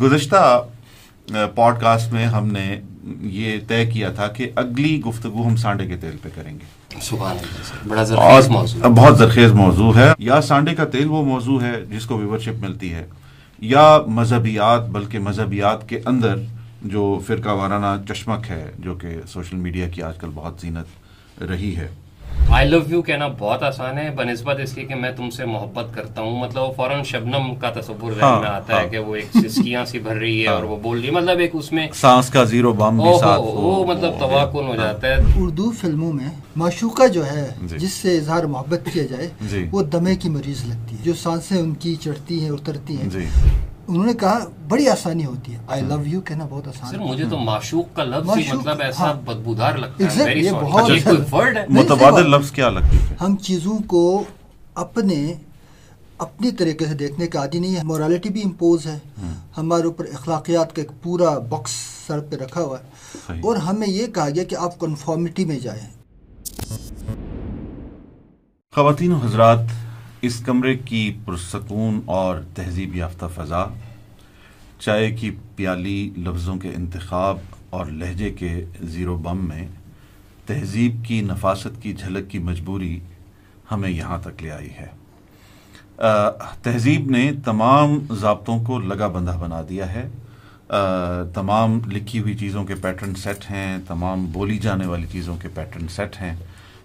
گزشتہ pod cost میں ہم نے یہ طے کیا تھا کہ اگلی گفتگو ہم سانڈے کے تیل پہ کریں گے۔ بڑا بہت زرخیز موضوع ہے۔ یا سانڈے کا تیل وہ موضوع ہے جس کو ویورشپ ملتی ہے یا مذہبیات بلکہ مذہبیات کے اندر جو فرقہ وارانہ چشمک ہے جو کہ سوشل میڈیا کی آج کل بہت زینت رہی ہے۔ آئی لو یو کہنا بہت آسان ہے بنسبت اس کی کہ میں تم سے محبت کرتا ہوں۔ مطلب فوراً شبنم کا تصور ذہن ہاں، میں آتا ہے ہاں۔ کہ وہ ایک سسکیاں سی بھر رہی ہے اور وہ بول رہی ہے۔ مطلب ایک اس میں سانس کا زیرو بم بھی ساتھ وہ مطلب تواکن ہو جاتا ہے۔ اردو فلموں میں معشوقہ جو ہے جی۔ جس سے اظہار محبت کیا جائے جی۔ وہ دمے کی مریض لگتی ہے۔ جو سانسیں ان کی چڑھتی ہیں اترتی ہیں جی۔ انہوں نے کہا بڑی آسانی ہوتی ہے۔ آئی لو یو کہنا بہت آسان مجھے تو معشوق کا لفظ ہی مطلب ایسا ہاں۔ بدبودار لگتا ہے۔ یہ۔ بہت ہے؟ متبادل لفظ کیا لگتی ہے ہم چیزوں کو اپنے اپنی طریقے سے دیکھنے کا عادی نہیں ہے۔ مورالٹی بھی امپوز ہے۔ ہمارے اوپر اخلاقیات کا ایک پورا باکس سر پہ رکھا ہوا ہے۔ اور ہمیں یہ کہا گیا کہ آپ کنفارمٹی میں جائیں۔ خواتین و حضرات اس کمرے کی پرسکون اور تہذیب یافتہ فضا چائے کی پیالی لفظوں کے انتخاب اور لہجے کے زیرو بم میں تہذیب کی نفاست کی جھلک کی مجبوری ہمیں یہاں تک لے آئی ہے۔ آ، تہذیب نے تمام ضابطوں کو لگا بندہ بنا دیا ہے۔ آ، تمام لکھی ہوئی چیزوں کے پیٹرن سیٹ ہیں تمام بولی جانے والی چیزوں کے پیٹرن سیٹ ہیں۔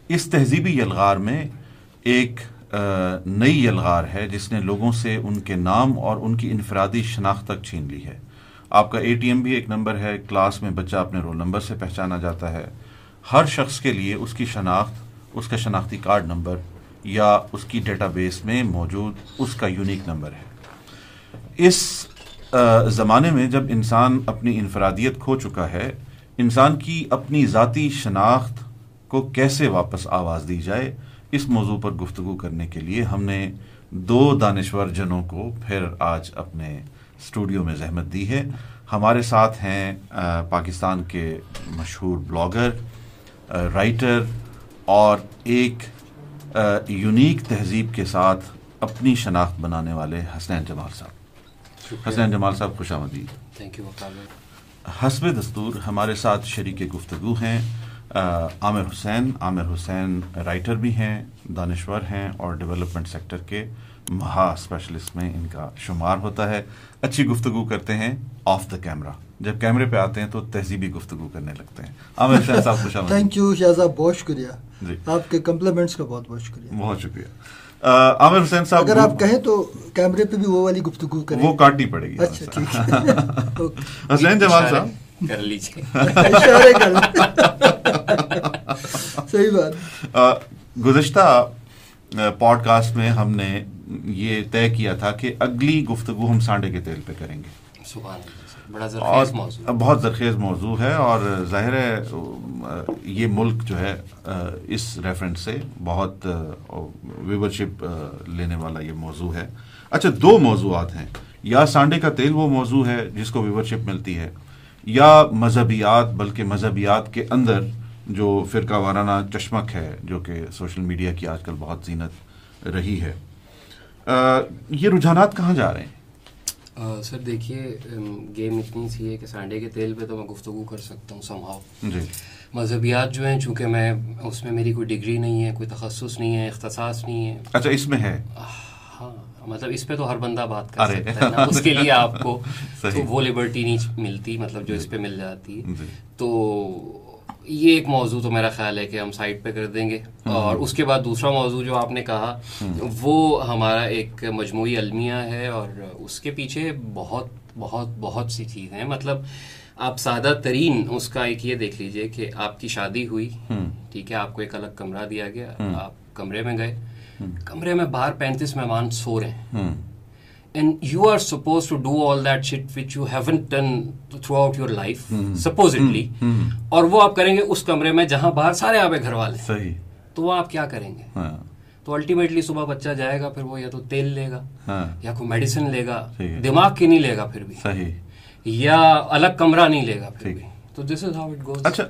اس تہذیبی یلغار میں ایک نئی یلغار ہے جس نے لوگوں سے ان کے نام اور ان کی انفرادی شناخت تک چھین لی ہے۔ آپ کا اے ٹی ایم بھی ایک نمبر ہے۔ کلاس میں بچہ اپنے رول نمبر سے پہچانا جاتا ہے۔ ہر شخص کے لیے اس کی شناخت، اس کا شناختی کارڈ نمبر یا اس کی ڈیٹا بیس میں موجود اس کا یونیک نمبر ہے۔ اس زمانے میں جب انسان اپنی انفرادیت کھو چکا ہے، انسان کی اپنی ذاتی شناخت کو کیسے واپس آواز دی جائے اس موضوع پر گفتگو کرنے کے لیے ہم نے دو دانشور جنوں کو پھر آج اپنے اسٹوڈیو میں زحمت دی ہے۔ ہمارے ساتھ ہیں پاکستان کے مشہور بلاگر رائٹر اور ایک یونیک تہذیب کے ساتھ اپنی شناخت بنانے والے حسنین جمال صاحب۔ حسنین جمال صاحب خوش آمدید۔ تھینک یو حسب دستور ہمارے ساتھ شریک گفتگو ہیں۔ عامر حسین عامر حسین رائٹر بھی ہیں دانشور ہیں اور ڈیولپمنٹ سیکٹر کے مہا اسپیشلسٹ میں ان کا شمار ہوتا ہے۔ اچھی گفتگو کرتے ہیں آف دا کیمرہ۔ جب کیمرے پہ آتے ہیں تو تہذیبی گفتگو کرنے لگتے ہیں۔ عامر حسین صاحب خوش آمدید۔ تھینک یو شہزاد بہت شکریہ۔ جی۔ آپ کے کمپلیمنٹس کا بہت بہت شکریہ۔ بہت شکریہ۔ عامر حسین صاحب اگر آپ کہیں تو کیمرے پہ بھی وہ والی گفتگو کریں۔ وہ کاٹنی پڑے گی۔ اچھا۔ حسین جمال صاحب۔ کر لیجیے صحیح بات گزشتہ پوڈ کاسٹ میں ہم نے یہ طے کیا تھا کہ اگلی گفتگو ہم سانڈے کے تیل پہ کریں گے سبحان بڑا زرخیز موضوع بہت زرخیز موضوع ہے اور ظاہر ہے یہ ملک جو ہے اس ریفرنس سے بہت ویورشپ لینے والا یہ موضوع ہے اچھا دو موضوعات ہیں یا سانڈے کا تیل وہ موضوع ہے جس کو ویورشپ ملتی ہے یا مذہبیات بلکہ مذہبیات کے اندر جو فرقہ وارانہ چشمک ہے جو کہ سوشل میڈیا کی آج کل بہت زینت رہی ہے آ، یہ رجحانات کہاں جا رہے ہیں؟ آ، سر دیکھیے گیم اتنی سی ہے کہ سانڈے کے تیل پہ تو میں گفتگو کر سکتا ہوں سمہاؤ جی۔ مذہبیات جو ہیں چونکہ میں اس میں میری کوئی ڈگری نہیں ہے کوئی تخصص نہیں ہے اختصاص نہیں ہے۔ اچھا اس میں ہے۔ ہاں۔ مطلب اس پہ تو ہر بندہ بات کر۔ سکتا ہے نا۔ اس کے لیے آپ کو۔ تو وہ لبرٹی نہیں ملتی مطلب جو اس پہ مل جاتی ہے۔ جی. تو یہ ایک موضوع تو میرا خیال ہے کہ ہم سائٹ پہ کر دیں گے۔ اور اس کے بعد دوسرا موضوع جو آپ نے کہا وہ ہمارا ایک مجموعی المیہ ہے اور اس کے پیچھے بہت بہت بہت سی چیزیں ہیں۔ مطلب آپ سادہ ترین اس کا ایک یہ دیکھ لیجیے کہ آپ کی شادی ہوئی۔ ٹھیک ہے آپ کو ایک الگ کمرہ دیا گیا۔ آپ کمرے میں گئے۔ کمرے میں باہر پینتیس مہمان سو رہے ہیں۔ ہوں and you are supposed to do all that shit which you haven't done throughout your life supposedly. اور وہ آپ کریں گے اس کمرے میں جہاں باہر سارے آپ گھر والے تو وہ آپ کیا کریں گے؟ ہاں۔ تو الٹیمیٹلی صبح بچہ جائے گا پھر وہ یا تو تیل لے گا ہاں۔ یا کوئی میڈیسن لے گا۔ دماغ کی نہیں لے گا پھر بھی۔ یا الگ کمرہ نہیں لے گا پھر۔ بھی۔ تو this is how it goes اچھا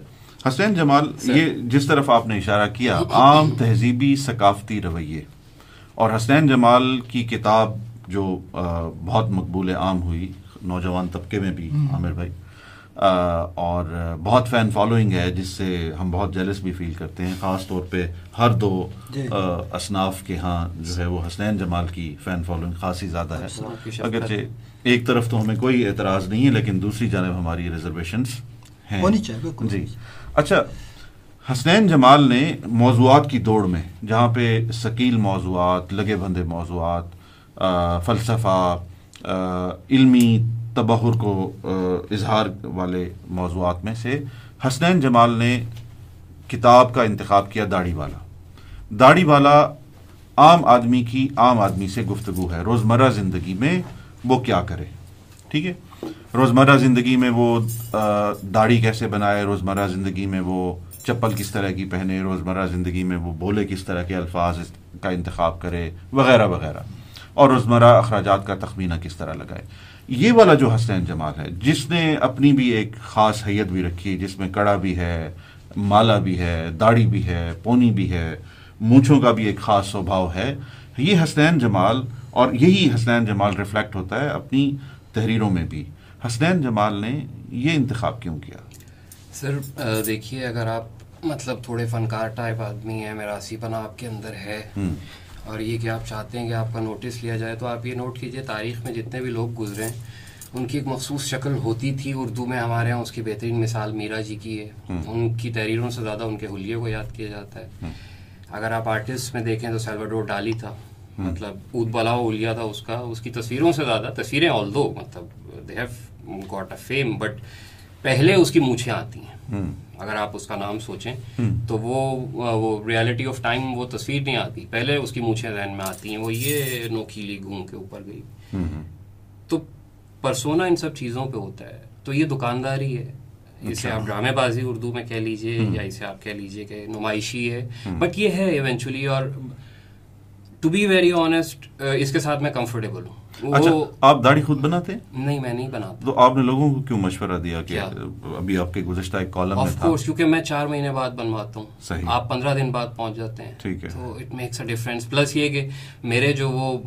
حسین جمال یہ جس طرف آپ نے اشارہ کیا عام تہذیبی ثقافتی رویے۔ اور حسین جمال کی کتاب جو بہت مقبول عام ہوئی نوجوان طبقے میں بھی عامر بھائی۔ اور بہت فین فالوئنگ ہے جس سے ہم بہت جیلس بھی فیل کرتے ہیں خاص طور پہ ہر دو جی۔ اصناف کے ہاں جو ہے وہ حسنین جمال کی فین فالوئنگ خاصی زیادہ ہے۔ اگرچہ ایک طرف تو ہمیں کوئی اعتراض نہیں ہے لیکن دوسری جانب ہماری ریزرویشنس ہیں۔ ہونی چاہیے بالکل۔ جی۔ اچھا حسنین جمال نے موضوعات کی دوڑ میں جہاں پہ ثقیل موضوعات لگے بندے موضوعات آ، فلسفہ آ، علمی تبہر کو آ، اظہار والے موضوعات میں سے حسنین جمال نے کتاب کا انتخاب کیا داڑھی والا۔ داڑھی والا عام آدمی کی عام آدمی سے گفتگو ہے روزمرہ زندگی میں وہ کیا کرے ٹھیک ہے؟ روزمرہ زندگی میں وہ داڑھی کیسے بنائے، روزمرہ زندگی میں وہ چپل کس طرح کی پہنے، روزمرہ زندگی میں وہ بولے کس طرح کے الفاظ کا انتخاب کرے، وغیرہ وغیرہ۔ اور روزمرہ اخراجات کا تخمینہ کس طرح لگائے۔ یہ والا جو حسین جمال ہے، جس نے اپنی بھی ایک خاص حیت بھی رکھی، جس میں کڑا بھی ہے، مالا بھی ہے، داڑھی بھی ہے، پونی بھی ہے، مونچھوں کا بھی ایک خاص سوبھاؤ ہے، یہ حسنین جمال اور یہی حسنین جمال ریفلیکٹ ہوتا ہے اپنی تحریروں میں بھی۔ حسنین جمال نے یہ انتخاب کیوں کیا؟ سر دیکھیے اگر آپ مطلب تھوڑے فنکار ٹائپ آدمی ہیں میراسی پنا آپ کے اندر ہے اور یہ کہ آپ چاہتے ہیں کہ آپ کا نوٹس لیا جائے تو آپ یہ نوٹ کیجیے تاریخ میں جتنے بھی لوگ گزرے ہیں ان کی ایک مخصوص شکل ہوتی تھی اردو میں ہمارے یہاں اس کی بہترین مثال میرا جی کی ہے۔ ان کی تحریروں سے زیادہ ان کے حلیے کو یاد کیا جاتا ہے۔ اگر آپ آرٹسٹ میں دیکھیں تو سیلواڈور ڈالی تھا مطلب اود بلا اولیا تھا اس کا اس کی تصویروں سے زیادہ تصویریں آل دو مطلب they have got a fame but پہلے اس کی مونچھیں آتی ہیں اگر آپ اس کا نام سوچیں تو وہ وہ ریالٹی آف ٹائم وہ تصویر نہیں آتی پہلے اس کی مونچھیں ذہن میں آتی ہیں وہ یہ نوکیلی گھوم کے اوپر گئی تو پرسونا ان سب چیزوں پہ ہوتا ہے تو یہ دکانداری ہے اسے آپ ڈرامے بازی اردو میں کہہ لیجیے یا اسے آپ کہہ لیجیے کہ نمائشی ہے بٹ یہ ہے ایونچولی اور ٹو بی ویری آنےسٹ اس کے ساتھ میں کمفرٹیبل ہوں اچھا آپ داڑھی خود بناتے ہیں؟ نہیں میں نہیں بناتا۔ تو آپ نے لوگوں کو کیوں مشورہ دیا کہ؟ ابھی آپ کے گزشتہ ایک کالم آف کورس کیونکہ میں چار مہینے بعد بنواتا ہوں۔ صحیح۔ آپ پندرہ دن بعد پہنچ جاتے ہیں۔ ٹھیک ہے۔ تو it makes a difference plus یہ کہ میرے جو وہ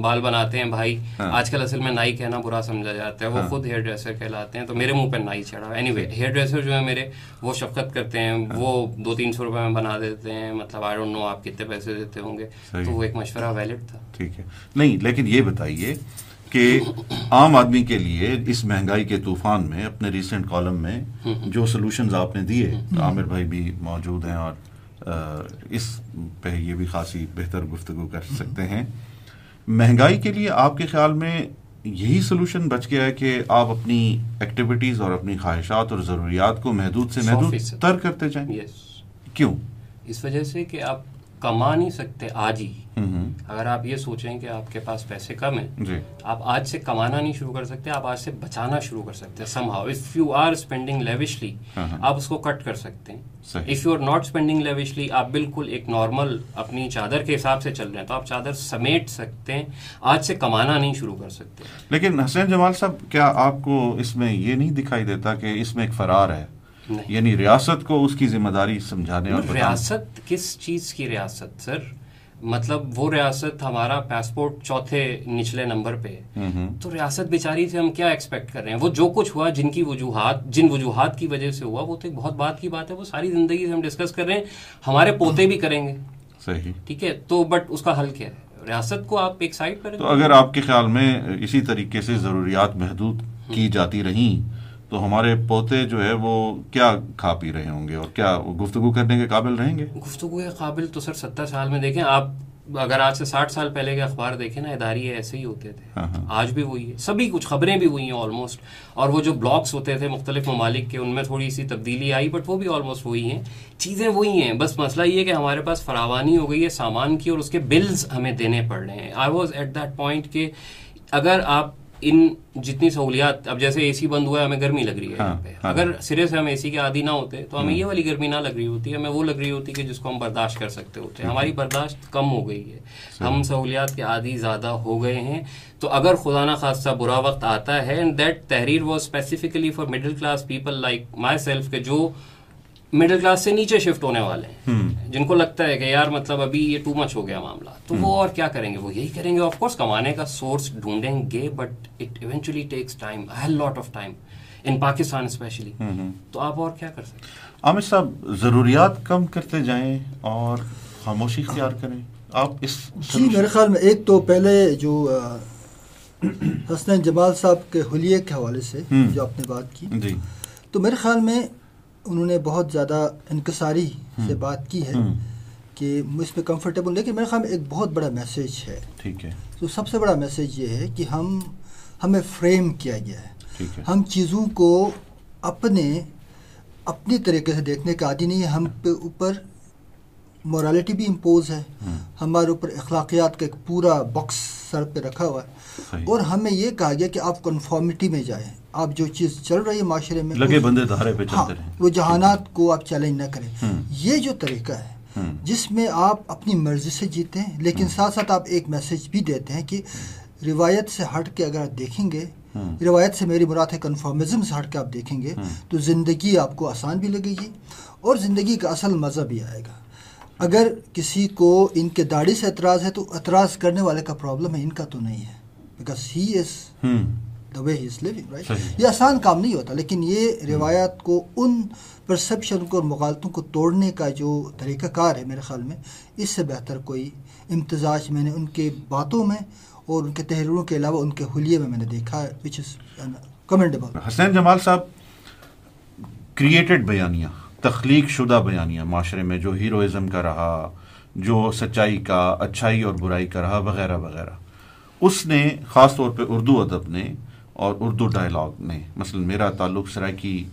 بال بناتے ہیں بھائی ہاں۔ آج کل اصل میں نائی کہنا برا سمجھا جاتا ہے۔ وہ خود ہیئر ڈریسر کہلاتے ہیں تو میرے منہ پہ نائی چڑھا۔ اینی وے ہیئر ڈریسر جو ہے میرے وہ شفقت کرتے ہیں۔ ہاں۔ وہ دو تین سو روپے میں بنا دیتے ہیں۔ مطلب آئی ڈونٹ نو آپ کتنے پیسے دیتے ہوں گے۔ تو وہ ایک مشورہ ویلڈ تھا۔ ٹھیک ہے۔ نہیں لیکن یہ بتائیے کہ عام آدمی کے لیے اس مہنگائی کے طوفان میں اپنے ریسنٹ کالم میں جو سلوشنز آپ نے دیے عامر بھائی بھی موجود ہیں اور اس پہ یہ بھی خاصی بہتر گفتگو کر سکتے ہیں۔ مہنگائی کے لیے آپ کے خیال میں یہی سلوشن بچ گیا ہے کہ آپ اپنی ایکٹیویٹیز اور اپنی خواہشات اور ضروریات کو محدود سے محدود۔ تر کرتے جائیں؟ کیوں؟ اس وجہ سے کہ آپ کما نہیں سکتے آج ہی۔ اگر آپ یہ سوچیں کہ آپ کے پاس پیسے کم ہیں جی۔ آپ آج سے کمانا نہیں شروع کر سکتے آپ آج سے بچانا شروع کر سکتے۔ Somehow if you are spending lavishly. آپ اس کو کٹ کر سکتے ہیں۔ If you are not spending lavishly آپ بالکل ایک نارمل اپنی چادر کے حساب سے چل رہے ہیں۔ تو آپ چادر سمیٹ سکتے ہیں آج سے کمانا نہیں شروع کر سکتے۔ لیکن حسین جمال صاحب کیا آپ کو اس میں یہ نہیں دکھائی دیتا کہ اس میں ایک فرار ہے۔ یعنی ریاست کو اس کی ذمہ داری سمجھانے اور ریاست کس چیز کی ریاست سر؟ مطلب وہ ریاست ہمارا پاسپورٹ چوتھے نچلے نمبر پہ تو ریاست بیچاری سے ہم کیا ایکسپیکٹ کر رہے ہیں؟ وہ جو کچھ ہوا جن کی وجوہات جن وجوہات کی وجہ سے ہوا وہ تو ایک بہت بات کی بات ہے وہ ساری زندگی سے ہم ڈسکس کر رہے ہیں. ہمارے پوتے بھی کریں گے. صحیح. ٹھیک ہے؟ تو بٹ اس کا حل کیا ہے؟ ریاست کو آپ ایک سائڈ کریں تو اگر آپ کے خیال میں اسی طریقے سے ضروریات محدود کی جاتی رہیں تو ہمارے پوتے جو ہے وہ کیا کھا پی رہے ہوں گے اور کیا گفتگو کرنے کے قابل رہیں گے؟ گفتگو کے قابل تو سر ستر سال میں دیکھیں آپ اگر آج سے ساٹھ سال پہلے کے اخبار دیکھیں نا اداریے ایسے ہی ہوتے تھے۔ ہاں، ہاں۔ آج بھی وہی ہے۔ سبھی کچھ خبریں بھی ہوئی ہیں آلموسٹ اور وہ جو بلاگس ہوتے تھے مختلف ممالک کے ان میں تھوڑی سی تبدیلی آئی بٹ وہ بھی آلموسٹ وہی ہیں۔ چیزیں وہی ہیں۔ بس مسئلہ یہ ہے کہ ہمارے پاس فراوانی ہو گئی ہے سامان کی اور اس کے بلز ہمیں دینے پڑ رہے ہیں۔ I was at that point کہ اگر آپ ان جتنی سہولیات اب جیسے اے سی بند ہوا ہے ہمیں گرمی لگ رہی ہے ہاں، ہاں۔ اگر سرے سے ہم اے سی کے عادی نہ ہوتے تو ہمیں یہ والی گرمی نہ لگ رہی ہوتی ہمیں وہ لگ رہی ہوتی کہ جس کو ہم برداشت کر سکتے ہوتے۔ ہماری برداشت کم ہو گئی ہے۔ ہم سہولیات کے عادی زیادہ ہو گئے ہیں۔ تو اگر خدا نہ خاصہ برا وقت آتا ہے اینڈ دیٹ تحریر was specifically for middle class people like myself کہ جو مڈل کلاس سے نیچے شفٹ ہونے والے ہیں۔ جن کو لگتا ہے کہ یار مطلب ابھی یہ ٹو مچ ہو گیا معاملہ۔ تو وہ اور کیا کریں گے؟ وہ یہی کریں گے۔ آف کورس کمانے کا سورس ڈھونڈیں گے but it eventually takes time lot of time in Pakistan especially تو آپ اور کیا کر سکتے عامر صاحب ضروریات کم کرتے جائیں اور خاموشی اختیار کریں۔ آپ اس جی میرے خیال میں ایک تو پہلے جو حسن جمال صاحب کے حلیے کے حوالے سے جو آپ نے بات کی۔ جی۔ تو میرے خیال میں انہوں نے بہت زیادہ انکساری سے بات کی ہے کہ اس میں کمفرٹیبل لیکن میرے خیال میں ایک بہت بڑا میسیج ہے۔ ٹھیک ہے۔ تو سب سے بڑا میسیج یہ ہے کہ ہم ہمیں فریم کیا گیا ہے۔ ہم چیزوں کو اپنے اپنی طریقے سے دیکھنے کا عادی نہیں ہے۔ ہم پہ اوپر مورالٹی بھی امپوز ہے. ہاں. ہمارے اوپر اخلاقیات کا ایک پورا باکس سر پہ رکھا ہوا ہے. اور ہمیں یہ کہا گیا کہ آپ کنفارمیٹی میں جائیں. آپ جو چیز چل رہی ہے معاشرے میں لگے بندے دھارے پہ چلتے ہاں، رہیں. جہانات کو آپ چیلنج نہ کریں. ہاں. یہ جو طریقہ ہے جس میں آپ اپنی مرضی سے جیتے ہیں لیکن ساتھ ساتھ آپ ایک میسج بھی دیتے ہیں کہ روایت سے ہٹ کے اگر آپ دیکھیں گے روایت سے میری مراد ہے کنفارمزم سے ہٹ کے آپ دیکھیں گے تو زندگی آپ کو آسان بھی لگے گی اور زندگی کا اصل مزہ بھی آئے گا. اگر کسی کو ان کے داڑھی سے اعتراض ہے تو اعتراض کرنے والے کا پرابلم ہے ان کا تو نہیں ہے۔ Because he is the way he is living right یہ آسان کام نہیں ہوتا لیکن یہ روایات کو ان پرسپشن کو اور مغالطوں کو توڑنے کا جو طریقہ کار ہے میرے خیال میں اس سے بہتر کوئی امتزاج میں نے ان کے باتوں میں اور ان کے تحریروں کے علاوہ ان کے حلیے میں میں نے دیکھا وچ از کمنڈیبل حسین جمال صاحب کریٹڈ بیانیاں۔ تخلیق شدہ بیانیاں معاشرے میں جو ہیروازم کا رہا جو سچائی کا اچھائی اور برائی کا رہا وغیرہ وغیرہ۔ اس نے خاص طور پہ اردو ادب نے اور اردو ڈائلاگ نے مثلا میرا تعلق سرائکی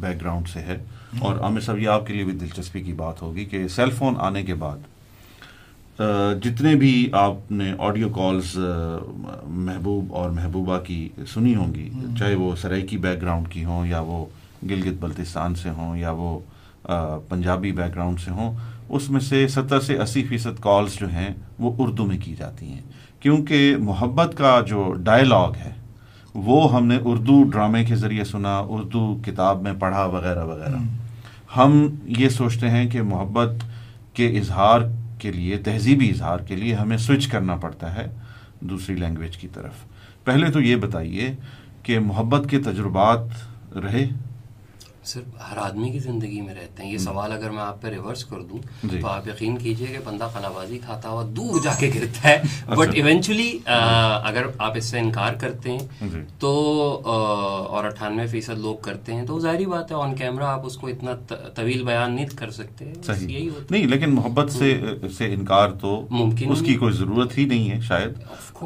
بیک گراؤنڈ سے ہے۔ اور عامر صاحب یہ آپ کے لیے بھی دلچسپی کی بات ہوگی کہ سیل فون آنے کے بعد جتنے بھی آپ نے آڈیو کالز محبوب اور محبوبہ کی سنی ہوں گی چاہے وہ سرائکی بیک گراؤنڈ کی ہوں یا وہ گلگت بلتستان سے ہوں یا وہ پنجابی بیک گراؤنڈ سے ہوں اس میں سے ستر سے اسی فیصد کالز جو ہیں وہ اردو میں کی جاتی ہیں۔ کیونکہ محبت کا جو ڈائلاگ ہے وہ ہم نے اردو ڈرامے کے ذریعے سنا اردو کتاب میں پڑھا وغیرہ وغیرہ۔ ہم۔ یہ سوچتے ہیں کہ محبت کے اظہار کے لیے تہذیبی اظہار کے لیے ہمیں سوئچ کرنا پڑتا ہے دوسری لینگویج کی طرف۔ پہلے تو یہ بتائیے کہ محبت کے تجربات رہے۔ صرف ہر آدمی کی زندگی میں رہتے ہیں۔ یہ سوال اگر میں آپ پہ ریورس کر دوں جی۔ تو آپ یقین کیجیے کہ بندہ خانہ بازی کھاتا ہوا دور جا کے گرتا ہے۔ اچھا۔ بٹ ایونچولی اگر آپ اس سے انکار کرتے ہیں جی۔ تو اور اٹھانوے فیصد لوگ کرتے ہیں تو ظاہری بات ہے آن کیمرہ آپ اس کو اتنا طویل بیان نہیں کر سکتے۔ یہی نہیں لیکن محبت سے انکار تو ممکن اس کی کوئی ضرورت ہی نہیں ہے شاید۔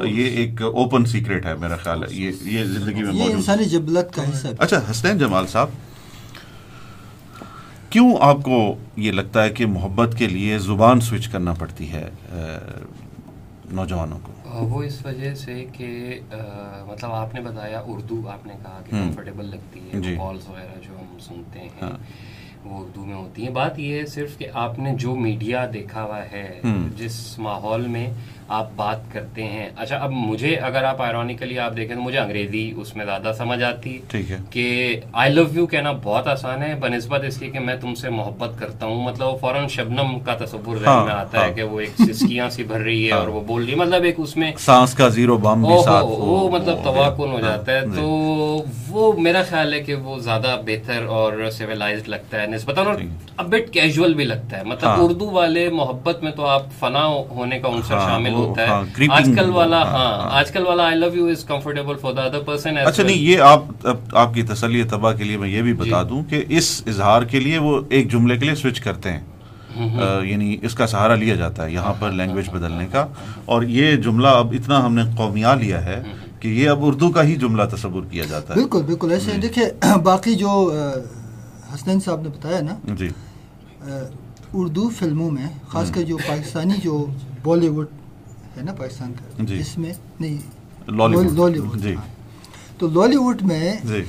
یہ ایک اوپن سیکرٹ ہے میرا خیال ہے۔ یہ زندگی میں انسانی جبلت کا حصہ اچھا حسنین جمال صاحب کیوں آپ کو یہ لگتا ہے کہ محبت کے لیے زبان سوئچ کرنا پڑتی ہے نوجوانوں کو؟ وہ اس وجہ سے کہ مطلب آپ نے بتایا اردو آپ نے کہا کہ کمفرٹیبل لگتی ہے کالس جی۔ وغیرہ جو ہم سنتے ہیں ہاں۔ وہ اردو میں ہوتی ہیں۔ بات یہ ہے صرف کہ آپ نے جو میڈیا دیکھا ہوا ہے جس ماحول میں آپ بات کرتے ہیں۔ اچھا اب مجھے اگر آپ آئرونیکلی آپ دیکھیں تو مجھے انگریزی اس میں زیادہ سمجھ آتی۔ ٹھیک ہے۔ کہ آئی لو یو کہنا بہت آسان ہے بہ نسبت اس لیے کہ میں تم سے محبت کرتا ہوں۔ مطلب فوراً شبنم کا تصور ذہن میں ہاں، آتا ہے ہاں۔ کہ وہ ایک سسکیاں سی بھر رہی ہے ہاں۔ اور وہ بول رہی ہے۔ مطلب ایک اس میں سانس کا زیرو بم بھی ساتھ وہ مطلب تواکن ہو جاتا ہے۔ تو وہ میرا خیال ہے کہ وہ زیادہ بہتر اور سیویلائزڈ لگتا ہے نسبتاً اور اب کیجول بھی لگتا ہے۔ مطلب اردو والے محبت میں تو آپ فنا ہونے کا انصر شامل ہوتا ہے۔ ہاں، آج کل والا ہاں،, ہاں،, ہاں آج کل والا I love you is comfortable for the other person اچھا نہیں یہ آپ آپ کی تسلی تباہ کے لیے میں یہ بھی جی۔ بتا دوں کہ اس اظہار کے لیے وہ ایک جملے کے لیے سوئچ کرتے ہیں۔ یعنی اس کا سہارا لیا جاتا ہے یہاں پر لینگویج بدلنے کا۔ اور یہ جملہ اب اتنا ہم نے قومیہ لیا ہے کہ یہ اب اردو کا ہی جملہ تصور کیا جاتا ہے۔ بالکل بالکل ایسے دیکھیے باقی جو حسنین صاحب نے بتایا نا جی۔ اردو فلموں میں خاص کر جو پاکستانی جو بالی ووڈ ہے نا پاکستان کا؟ جی۔ اس میں نہیں لالی ووڈ۔ جی۔ تو لالی ووڈ میں جی۔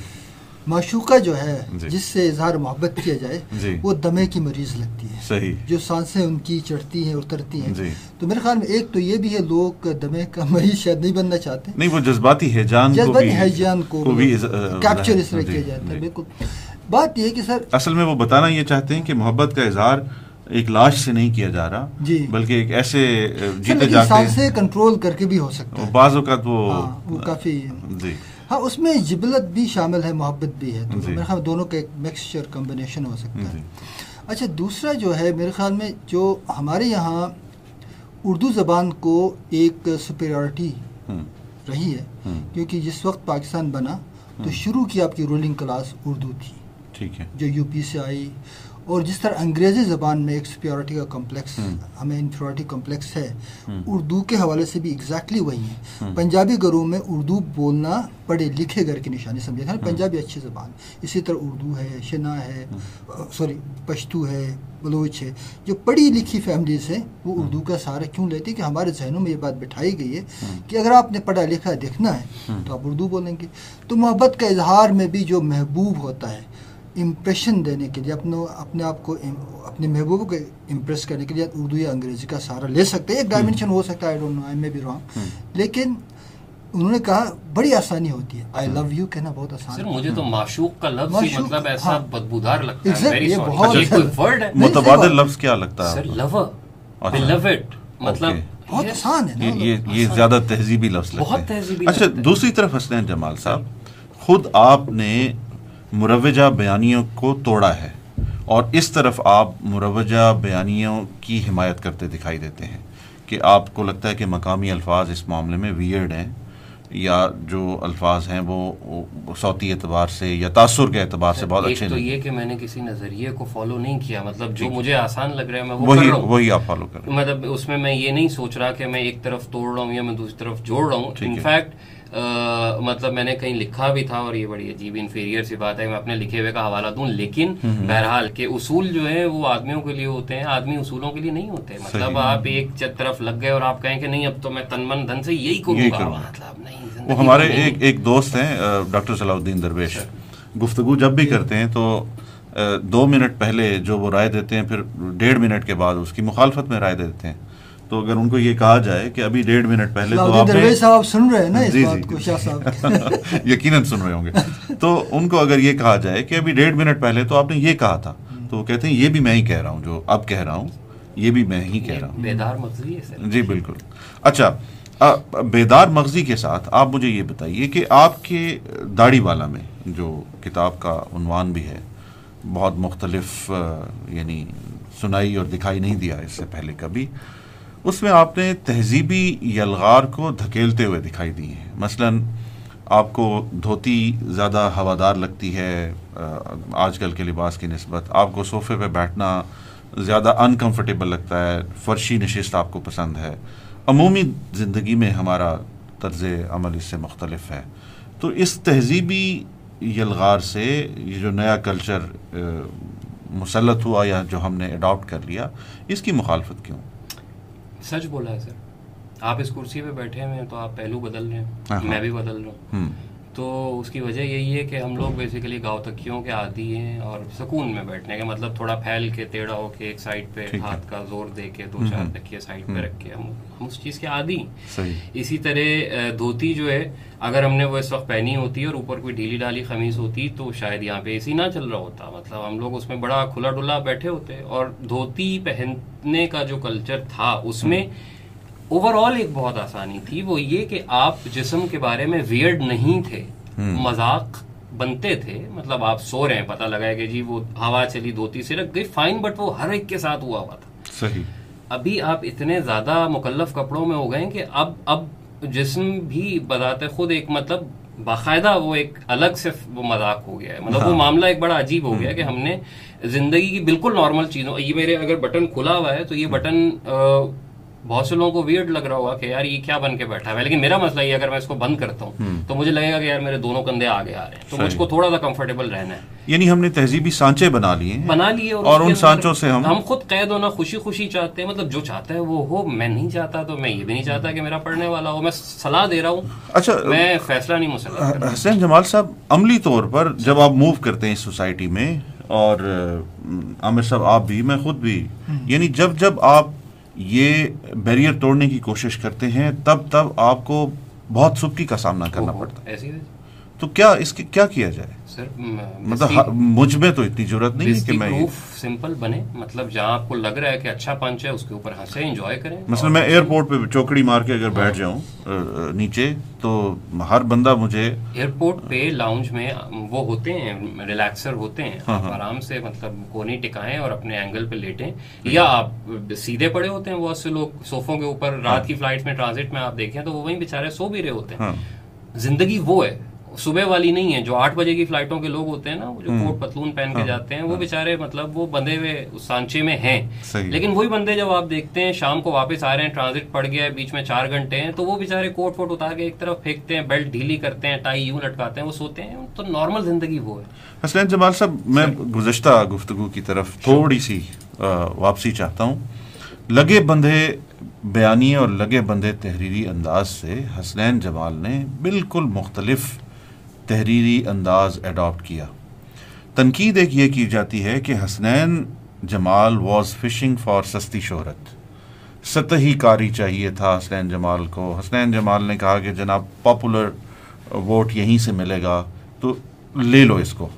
معشوقہ جو ہے جی۔ جس سے اظہار محبت کیا جائے جی۔ وہ دمے کی مریض لگتی ہے۔ جو سانسیں ان کی چڑھتی ہیں اترتی ہیں۔ جی۔ تو میرے خیال میں ایک تو یہ بھی ہے لوگ دمے کا مریض شاید نہیں بننا چاہتے۔ نہیں وہ جذباتی ہے جان جذباتی ہے جان کو کیپچر مطلب اس طرح کیا جاتا ہے بالکل۔ بات یہ ہے کہ سر اصل میں وہ بتانا یہ چاہتے ہیں کہ محبت کا اظہار ایک لاش سے نہیں کیا جا رہا جی۔ بلکہ ایک ایسے جیتے جاتے سانسیں کنٹرول کر کے بھی ہو سکتا ہے۔ بعض اوقات وہ ہاں وہ کافی جی۔ ہاں اس میں جبلت بھی شامل ہے محبت بھی ہے۔ تو جی۔ میرے خیال دونوں کا ایک مکسچر کمبینیشن ہو سکتا جی۔ ہے اچھا دوسرا جو ہے میرے خیال میں جو ہمارے یہاں اردو زبان کو ایک سپیریورٹی ہوں۔ رہی ہے کیونکہ جس وقت پاکستان بنا تو شروع کی آپ کی رولنگ کلاس اردو تھی۔ ٹھیک ہے۔ جو یو پی سے آئی اور جس طرح انگریزی زبان میں ایک سپیورٹی کا کمپلیکس ہم۔ ہمیں انفیورٹی کمپلیکس ہے۔ اردو کے حوالے سے بھی ایگزیکٹلی وہی ہے۔ پنجابی گھروں میں اردو بولنا پڑھے لکھے گھر کی نشانی سمجھے تھا؟ پنجابی اچھی زبان۔ اسی طرح اردو ہے شنا ہے سوری پشتو ہے بلوچ ہے۔ جو پڑھی لکھی فیملیز ہیں وہ اردو کا سہارا کیوں لیتی کہ ہمارے ذہنوں میں یہ بات بٹھائی گئی ہے کہ اگر آپ نے پڑھا لکھا دیکھنا ہے تو آپ اردو بولیں گے۔ تو محبت کا اظہار میں بھی جو محبوب ہوتا ہے امپریشن دینے کے لیے اپنے اپنے آپ کو اپنے محبوبوں کو امپریس کرنے کے لیے اردو یا انگریزی کا سہارا لے سکتے ہیں ایک ڈائمینشن ہو سکتا ہے I don't know I may be wrong لیکن انہوں نے کہا بڑی آسانی ہوتی ہے آئی لو یو کہنا بہت آسان ہے مجھے تو معشوق کا لفظ ہی مطلب ایسا ہاں۔ بدبودار لگتا ہے یہ. بہت اچھا- word ہے متبادل۔ لفظ کیا لگتا ہے سر اچھا۔ beloved مطلب. بہت آسان ہے یہ زیادہ تہذیبی لفظ ہیں تہذیبی اچھا۔ دوسری طرف حسنین جمال صاحب خود آپ نے مروجہ بیانیوں کو توڑا ہے اور اس طرف آپ مروجہ بیانیوں کی حمایت کرتے دکھائی دیتے ہیں کہ آپ کو لگتا ہے کہ مقامی الفاظ اس معاملے میں ویئرڈ ہیں یا جو الفاظ ہیں وہ صوتی اعتبار سے یا تاثر کے اعتبار سے بہت اچھے تو یہ کہ میں نے کسی نظریے کو فالو نہیں کیا مطلب جو مجھے آسان لگ رہا ہے میں وہ وہی کر رہا ہوں۔ وہی آپ فالو کریں مطلب اس میں میں یہ نہیں سوچ رہا کہ میں ایک طرف توڑ رہا ہوں یا میں دوسری طرف جوڑ رہا ہوں۔ ٹھیک مطلب میں نے کہیں لکھا بھی تھا اور یہ بڑی عجیب انفیریئر سی بات ہے میں اپنے لکھے ہوئے کا حوالہ دوں لیکن بہرحال کہ اصول جو ہیں وہ آدمیوں کے لیے ہوتے ہیں آدمی اصولوں کے لیے نہیں ہوتے مطلب۔ آپ ایک چ- طرف لگ گئے اور آپ کہیں کہ نہیں اب تو میں تن من دھن سے یہی کروں گا۔ مطلب نہیں وہ ہمارے۔ ایک ایک دوست ہیں ڈاکٹر صلاح الدین درویش گفتگو جب بھی کرتے ہیں تو دو منٹ پہلے جو وہ رائے دیتے ہیں پھر ڈیڑھ منٹ کے بعد اس کی مخالفت میں رائے دیتے ہیں تو اگر ان کو یہ کہا جائے کہ ابھی ڈیڑھ منٹ پہلے تو آپ صاحب سن رہے ہیں نا اس جی، بات جی۔ کو شاہ صاحب۔ یقیناً سن رہے ہوں گے۔ تو ان کو اگر یہ کہا جائے کہ ابھی ڈیڑھ منٹ پہلے تو آپ نے یہ کہا تھا۔ تو وہ کہتے ہیں یہ بھی میں ہی کہہ رہا ہوں جو اب کہہ رہا ہوں یہ بھی میں ہی کہہ رہا ہوں۔ بیدار مغزی ہے سر۔ جی بالکل۔ اچھا بیدار مغزی کے ساتھ آپ مجھے یہ بتائیے کہ آپ کے داڑھی والا میں جو کتاب کا عنوان بھی ہے بہت مختلف یعنی سنائی اور دکھائی نہیں دیا اس سے پہلے کبھی اس میں آپ نے تہذیبی یلغار کو دھکیلتے ہوئے دکھائی دی ہیں۔ مثلا آپ کو دھوتی زیادہ ہوادار لگتی ہے آج کل کے لباس کی نسبت۔ آپ کو صوفے پہ بیٹھنا زیادہ انکمفرٹیبل لگتا ہے، فرشی نشست آپ کو پسند ہے۔ عمومی زندگی میں ہمارا طرز عمل اس سے مختلف ہے۔ تو اس تہذیبی یلغار سے یہ جو نیا کلچر مسلط ہوا یا جو ہم نے اڈاپٹ کر لیا، اس کی مخالفت کیوں؟ سچ بولا ہے سر۔ آپ اس کرسی پہ بیٹھے ہوئے ہیں تو آپ پہلو بدل رہے۔ ہیں۔ میں بھی بدل رہا ہوں۔ تو اس کی وجہ یہی ہے کہ ہم لوگ بیسیکلی گاؤں تکیوں کے عادی ہیں اور سکون میں بیٹھنے کے مطلب تھوڑا پھیل کے ٹیڑھا ہو کے ایک سائڈ پہ۔ ہاتھ کا زور دے کے دو چار تکیے سائڈ پہ رکھ کے ہم ہم اس چیز کے عادی اسی طرح دھوتی جو ہے اگر ہم نے وہ اس وقت پہنی ہوتی اور اوپر کوئی ڈھیلی ڈالی خمیز ہوتی تو شاید یہاں پہ اے سی نہ چل رہا ہوتا۔ مطلب ہم لوگ اس میں بڑا کھلا ڈلا بیٹھے ہوتے اور دھوتی پہننے کا جو کلچر تھا اس میں اوور آل ایک بہت آسانی تھی وہ یہ کہ آپ جسم کے بارے میں ویئرڈ نہیں تھے مذاق بنتے تھے مطلب آپ سو رہے ہیں پتہ لگا ہے کہ جی وہ ہوا چلی دھوتی سے رکھ گئی فائن بٹ وہ ہر ایک کے ساتھ ہوا ہوا تھا۔ صحیح۔ ابھی آپ اتنے زیادہ مکلف کپڑوں میں ہو گئے ہیں کہ اب اب جسم بھی بذات خود ایک مطلب باقاعدہ وہ ایک الگ سے وہ مذاق ہو گیا ہے۔ مطلب وہ معاملہ ایک بڑا عجیب ہو گیا کہ ہم نے زندگی کی بالکل نارمل چیزوں یہ میرے اگر بٹن کھلا ہوا ہے تو یہ بٹن بہت سے لوگوں کو ویئرڈ لگ رہا ہوگا کہ یار یہ کیا بن کے بیٹھا ہے۔ لیکن میرا مسئلہ یہ اگر میں اس کو بند کرتا ہوں تو مجھے لگے گا کہ یار میرے دونوں کندھے آگے آ رہے ہیں۔ تو مجھ کو تھوڑا سا کمفرٹیبل رہنا ہے۔ یعنی ہم نے تہذیبی سانچے بنا لیے ہیں۔ بنا لیے اور ان سانچوں سے ہم ہم خود قید ہونا خوشی خوشی چاہتے ہیں۔ مطلب جو چاہتا ہے وہ ہو۔ میں نہیں چاہتا تو میں یہ بھی نہیں چاہتا کہ میرا پڑھنے والا ہو۔ میں صلاح دے رہا ہوں۔ اچھا میں فیصلہ نہیں مسلط کر رہا حسین جمال صاحب عملی طور پر جب آپ موو کرتے ہیں سوسائٹی میں اور عامر صاحب آپ بھی میں خود بھی یعنی جب جب آپ یہ بیریئر توڑنے کی کوشش کرتے ہیں تب تب آپ کو بہت سبکی کا سامنا کرنا پڑتا ہے۔ تو کیا اس کی کیا کیا جائے؟ سر مطلب مجھ میں تو اتنی ضرورت نہیں ہے کہ میں سمپل بنے۔ مطلب جہاں آپ کو لگ رہا ہے کہ اچھا پنچ ہے اس کے اوپر ہنسے انجوائے کریں۔ مثلا میں ایئرپورٹ پہ چوکڑی مار کے اگر بیٹھ جاؤں نیچے تو ہر بندہ مجھے ایئرپورٹ پہ لاؤنج میں وہ ہوتے ہیں ریلیکسر ہوتے ہیں۔ ہاں، آپ ہاں۔ آرام سے مطلب کونی ٹکائیں اور اپنے اینگل پہ لیٹیں۔ یا آپ سیدھے پڑے ہوتے ہیں بہت سے لوگ صوفوں کے اوپر رات کی فلائٹ میں ٹرانزٹ میں آپ دیکھیں تو وہ وہیں بےچارے سو بھی رہے ہوتے ہیں۔ ہاں۔ زندگی وہ ہے۔ صبح والی نہیں ہے جو آٹھ بجے کی فلائٹوں کے لوگ ہوتے ہیں نا وہ جو کوٹ پتلون پہن کے جاتے ہیں وہ بےچارے مطلب وہ بندے ہوئے اس سانچے میں ہیں۔ لیکن وہی بندے جب آپ دیکھتے ہیں شام کو واپس آ رہے ہیں ٹرانزٹ پڑ گیا ہے بیچ میں چار گھنٹے ہیں تو وہ بےچارے کوٹ ووٹ اتار کے ایک طرف پھینکتے ہیں بیلٹ ڈھیلی کرتے ہیں ٹائی یوں لٹکاتے ہیں وہ سوتے ہیں تو نارمل زندگی وہ ہے۔ حسنین جمال صاحب میں گزشتہ گفتگو کی طرف تھوڑی سی واپسی چاہتا ہوں۔ لگے بندھے بیانی اور لگے بندھے تحریری انداز سے حسنین جمال نے بالکل مختلف تحریری انداز اڈاپٹ کیا۔ تنقید ایک یہ کی جاتی ہے کہ Hasnain Jamal was fishing for سستی شہرت۔ سطحی کاری چاہیے تھا حسنین جمال کو۔ حسنین جمال نے کہا کہ جناب پاپولر ووٹ یہیں سے ملے گا تو لے لو اس کو۔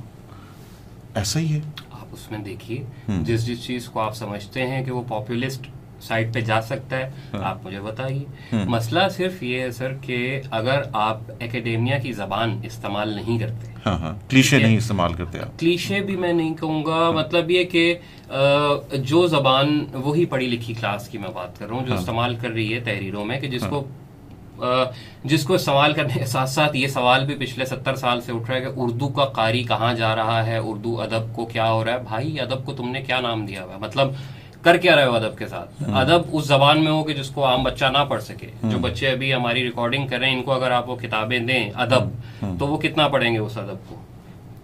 ایسا ہی ہے۔ آپ اس میں دیکھیے جس جس چیز کو آپ سمجھتے ہیں کہ وہ پاپولسٹ سائٹ پہ جا سکتا ہے آپ مجھے بتائیے۔ مسئلہ صرف یہ ہے سر کہ اگر آپ اکیڈیمیا کی زبان استعمال نہیں کرتے ہاں ہاں کلیشے۔ نہیں استعمال کرتے کلیشے بھی میں نہیں کہوں گا مطلب یہ کہ جو زبان وہی پڑھی لکھی کلاس کی میں بات کر رہا ہوں جو استعمال کر رہی ہے تحریروں میں کہ جس کو جس کو استعمال کرنے کے ساتھ ساتھ یہ سوال بھی پچھلے ستر سال سے اٹھ رہا ہے کہ اردو کا قاری کہاں جا رہا ہے اردو ادب کو کیا ہو رہا ہے؟ بھائی ادب کو تم نے کیا نام دیا ہوا ہے؟ مطلب کر کیا رہے ہو ادب کے ساتھ۔ ادب اس زبان میں ہو کہ جس کو عام بچہ نہ پڑھ سکے۔ جو بچے ابھی ہماری ریکارڈنگ کر رہے ہیں ان کو اگر آپ وہ کتابیں دیں ادب تو وہ کتنا پڑھیں گے اس ادب کو؟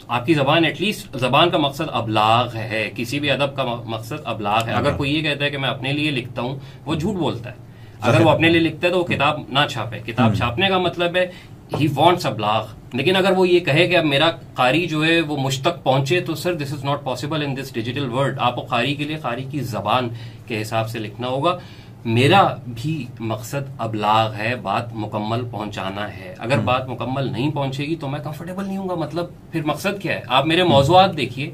آپ کی زبان ایٹ لیسٹ زبان کا مقصد ابلاغ ہے کسی بھی ادب کا مقصد ابلاغ ہے۔ اگر کوئی یہ کہتا ہے کہ میں اپنے لیے لکھتا ہوں وہ جھوٹ بولتا ہے۔ اگر وہ اپنے لیے لکھتا ہے تو وہ کتاب نہ چھاپے۔ کتاب چھاپنے کا مطلب ہے ہی وانٹس ابلاغ لیکن اگر وہ یہ کہے کہ اب میرا قاری جو ہے وہ مجھ تک پہنچے تو sir this is not possible in this digital world آپ کو قاری کے لیے قاری کی زبان کے حساب سے لکھنا ہوگا میرا بھی مقصد ابلاغ ہے بات مکمل پہنچانا ہے اگر بات مکمل نہیں پہنچے گی تو میں کمفرٹیبل نہیں ہوں گا مطلب پھر مقصد کیا ہے آپ میرے موضوعات دیکھیے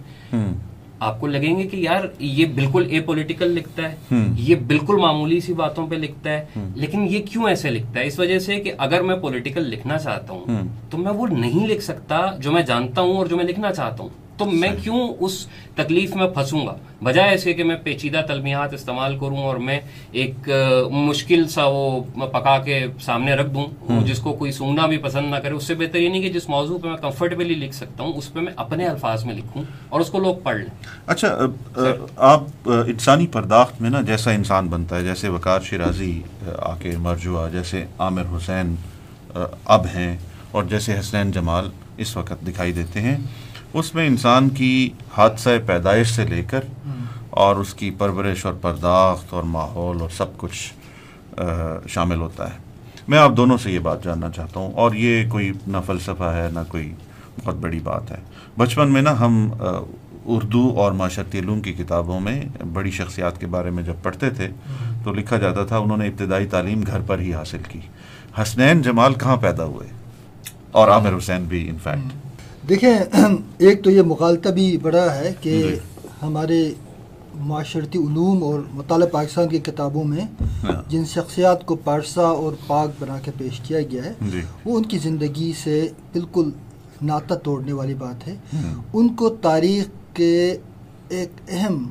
آپ کو لگیں گے کہ یار یہ بالکل اے پولیٹیکل لکھتا ہے یہ بالکل معمولی سی باتوں پہ لکھتا ہے لیکن یہ کیوں ایسے لکھتا ہے؟ اس وجہ سے کہ اگر میں پولیٹیکل لکھنا چاہتا ہوں تو میں وہ نہیں لکھ سکتا جو میں جانتا ہوں اور جو میں لکھنا چاہتا ہوں۔ تو میں کیوں اس تکلیف میں پھنسوں گا؟ بجائے ایسے کہ میں پیچیدہ تلمیحات استعمال کروں اور میں ایک مشکل سا وہ پکا کے سامنے رکھ دوں جس کو کوئی سننا بھی پسند نہ کرے اس سے بہتر یہ نہیں کہ جس موضوع پہ میں کمفرٹیبلی لکھ سکتا ہوں اس پہ میں اپنے الفاظ میں لکھوں اور اس کو لوگ پڑھ لیں۔ اچھا آپ انسانی پرداخت میں نا جیسا انسان بنتا ہے جیسے وقار شیرازی آ کے جیسے عامر حسین اب ہیں اور جیسے حسنین جمال اس وقت دکھائی دیتے ہیں۔ اس میں انسان کی حادثہ پیدائش سے لے کر اور اس کی پرورش اور پرداخت اور ماحول اور سب کچھ شامل ہوتا ہے۔ میں آپ دونوں سے یہ بات جاننا چاہتا ہوں، اور یہ کوئی نہ فلسفہ ہے، نہ کوئی بہت بڑی بات ہے۔ بچپن میں نا ہم اردو اور معاشرتی علوم کی کتابوں میں بڑی شخصیات کے بارے میں جب پڑھتے تھے، تو لکھا جاتا تھا انہوں نے ابتدائی تعلیم گھر پر ہی حاصل کی۔ حسنین جمال کہاں پیدا ہوئے؟ اور عامر حسین بھی انفیکٹ دیکھیں ایک تو یہ مغالطہ بھی بڑا ہے کہ ہمارے معاشرتی علوم اور مطالعہ پاکستان کی کتابوں میں ہاں۔ جن شخصیات کو پارسا اور پاک بنا کے پیش کیا گیا ہے جی۔ وہ ان کی زندگی سے بالکل ناطہ توڑنے والی بات ہے۔ ان کو تاریخ کے ایک اہم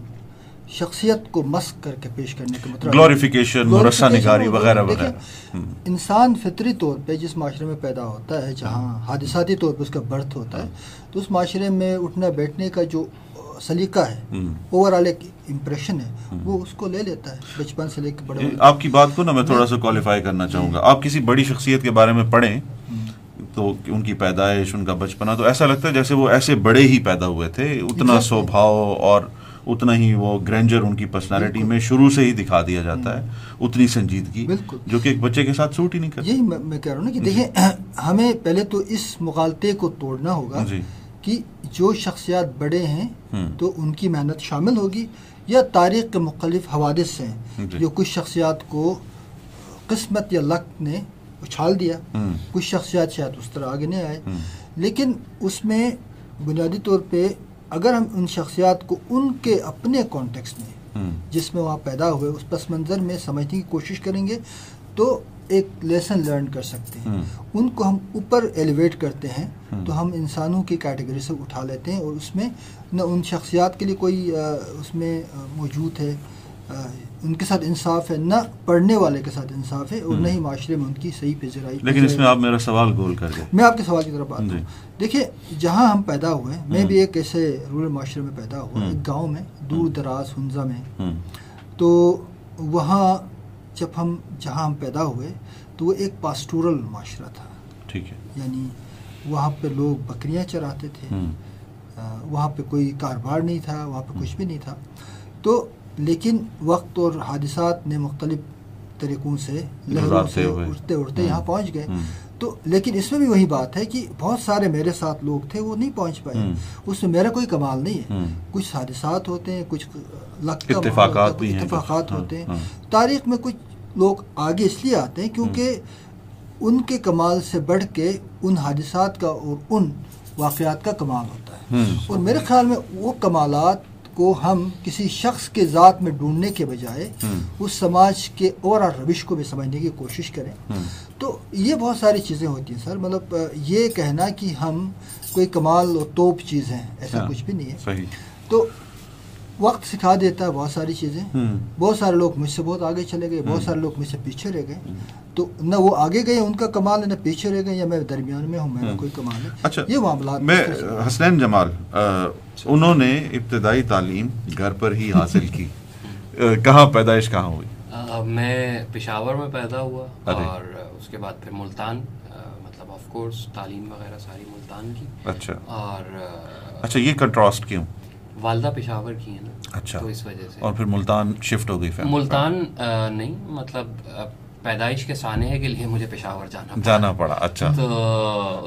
شخصیت کو مسک کر کے پیش کرنے کا مطلب گلوریفیکیشن مرسہ نگاری وغیرہ وغیرہ۔ انسان فطری طور پہ جس معاشرے میں پیدا ہوتا ہے جہاں حادثاتی طور پہ اس کا برتھ ہوتا ہے تو اس معاشرے میں اٹھنا بیٹھنے کا جو سلیقہ ہے اوور آل ایک امپریشن ہے وہ اس کو لے لیتا ہے۔ بچپن سے لے کے بڑے آپ کی بات کو نا میں تھوڑا سا کوالیفائی کرنا چاہوں گا۔ آپ کسی بڑی شخصیت کے بارے میں پڑھیں تو ان کی پیدائش ان کا بچپنا تو ایسا لگتا ہے جیسے وہ ایسے بڑے ہی پیدا ہوئے تھے اتنا. سوبھاؤ اور اتنا ہی وہ گرینجر ان کی پرسنالٹی میں شروع سے ہی دکھا دیا جاتا ہے اتنی سنجیدگی۔ جو کہ ایک بچے کے ساتھ سوٹ ہی نہیں کرتی یہی میں کہہ رہا ہوں نا کہ دیکھیں ہمیں پہلے تو اس مغالطے کو توڑنا ہوگا جی کہ جو شخصیات بڑے ہیں۔ تو ان کی محنت شامل ہوگی یا تاریخ کے مختلف حوادث ہیں جی۔ جو کچھ شخصیات کو قسمت یا لک نے اچھال دیا۔ کچھ شخصیات شاید اس طرح آگے نہیں آئے۔ لیکن اس میں بنیادی طور پہ اگر ہم ان شخصیات کو ان کے اپنے کانٹیکس میں جس میں وہاں پیدا ہوئے اس پس منظر میں سمجھنے کی کوشش کریں گے تو ایک لیسن لرن کر سکتے ہیں۔ ان کو ہم اوپر ایلیویٹ کرتے ہیں۔ تو ہم انسانوں کی کیٹیگری سے اٹھا لیتے ہیں اور اس میں نہ ان شخصیات کے لیے کوئی اس میں موجود ہے ان کے ساتھ انصاف ہے نہ پڑھنے والے کے ساتھ انصاف ہے اور۔ نہ ہی معاشرے میں ان کی صحیح پذیرائی لیکن اس میں آپ میرا سوال گول کر گئے میں آپ کے سوال کی طرف آتا جی۔ ہوں دیکھیے جہاں ہم پیدا ہوئے میں۔ بھی ایک ایسے رورل معاشرے میں پیدا ہوا۔ ایک گاؤں میں دور دراز ہنزا میں۔ تو وہاں جب ہم جہاں ہم پیدا ہوئے تو وہ ایک پاسٹورل معاشرہ تھا۔ ٹھیک ہے۔ یعنی وہاں پہ لوگ بکریاں چراتے تھے۔ وہاں پہ کوئی کاروبار نہیں تھا وہاں پہ کچھ بھی نہیں تھا۔ تو لیکن وقت اور حادثات نے مختلف طریقوں سے لہروں سے اٹھتے ہوں۔ یہاں پہنچ گئے۔ تو لیکن اس میں بھی وہی بات ہے کہ بہت سارے میرے ساتھ لوگ تھے وہ نہیں پہنچ پائے۔ اس میں میرا کوئی کمال نہیں ہے۔ کچھ حادثات ہوتے ہیں کچھ لک کا اتفاقات اتفاقات ہوتے ہیں۔ تاریخ میں کچھ لوگ آگے اس لیے آتے ہیں کیونکہ ان کے کمال سے بڑھ کے ان حادثات کا اور ان واقعات کا کمال ہوتا ہے۔ اور میرے خیال میں وہ کمالات کو ہم کسی شخص کے ذات میں ڈھونڈنے کے بجائے۔ اس سماج کے اوور آل روش کو بھی سمجھنے کی کوشش کریں۔ تو یہ بہت ساری چیزیں ہوتی ہیں سر مطلب یہ کہنا کہ ہم کوئی کمال اور توپ چیز ہیں ایسا ہاں، کچھ بھی نہیں ہے تو وقت سکھا دیتا ہے بہت ساری چیزیں۔ بہت سارے لوگ مجھ سے بہت آگے چلے گئے بہت۔ سارے لوگ مجھ سے پیچھے رہ گئے تو نہ وہ آگے گئے ان کا کمال ہے نہ پیچھے رہ گئے یا میں درمیان میں ہوں میرا۔ کوئی کمال ہے اچھا یہ معاملات میں حسنین جمال انہوں نے ابتدائی تعلیم گھر پر ہی حاصل کی۔ کہاں پیدائش کہاں ہوئی؟ میں پشاور میں پیدا ہوا۔ اور اس کے بعد پھر ملتان مطلب آف کورس تعلیم وغیرہ ساری ملتان کی۔ اچھا۔ اور اچھا یہ کنٹراسٹ کیوں؟ والدہ پشاور کی ہیں نا۔ اچھا۔ تو اس وجہ سے۔ اور پھر ملتان شفٹ ہو گئی ملتان نہیں مطلب پیدائش کے سانحے کے لیے مجھے پشاور جانا پڑا۔ جانا پڑا اچھا۔ تو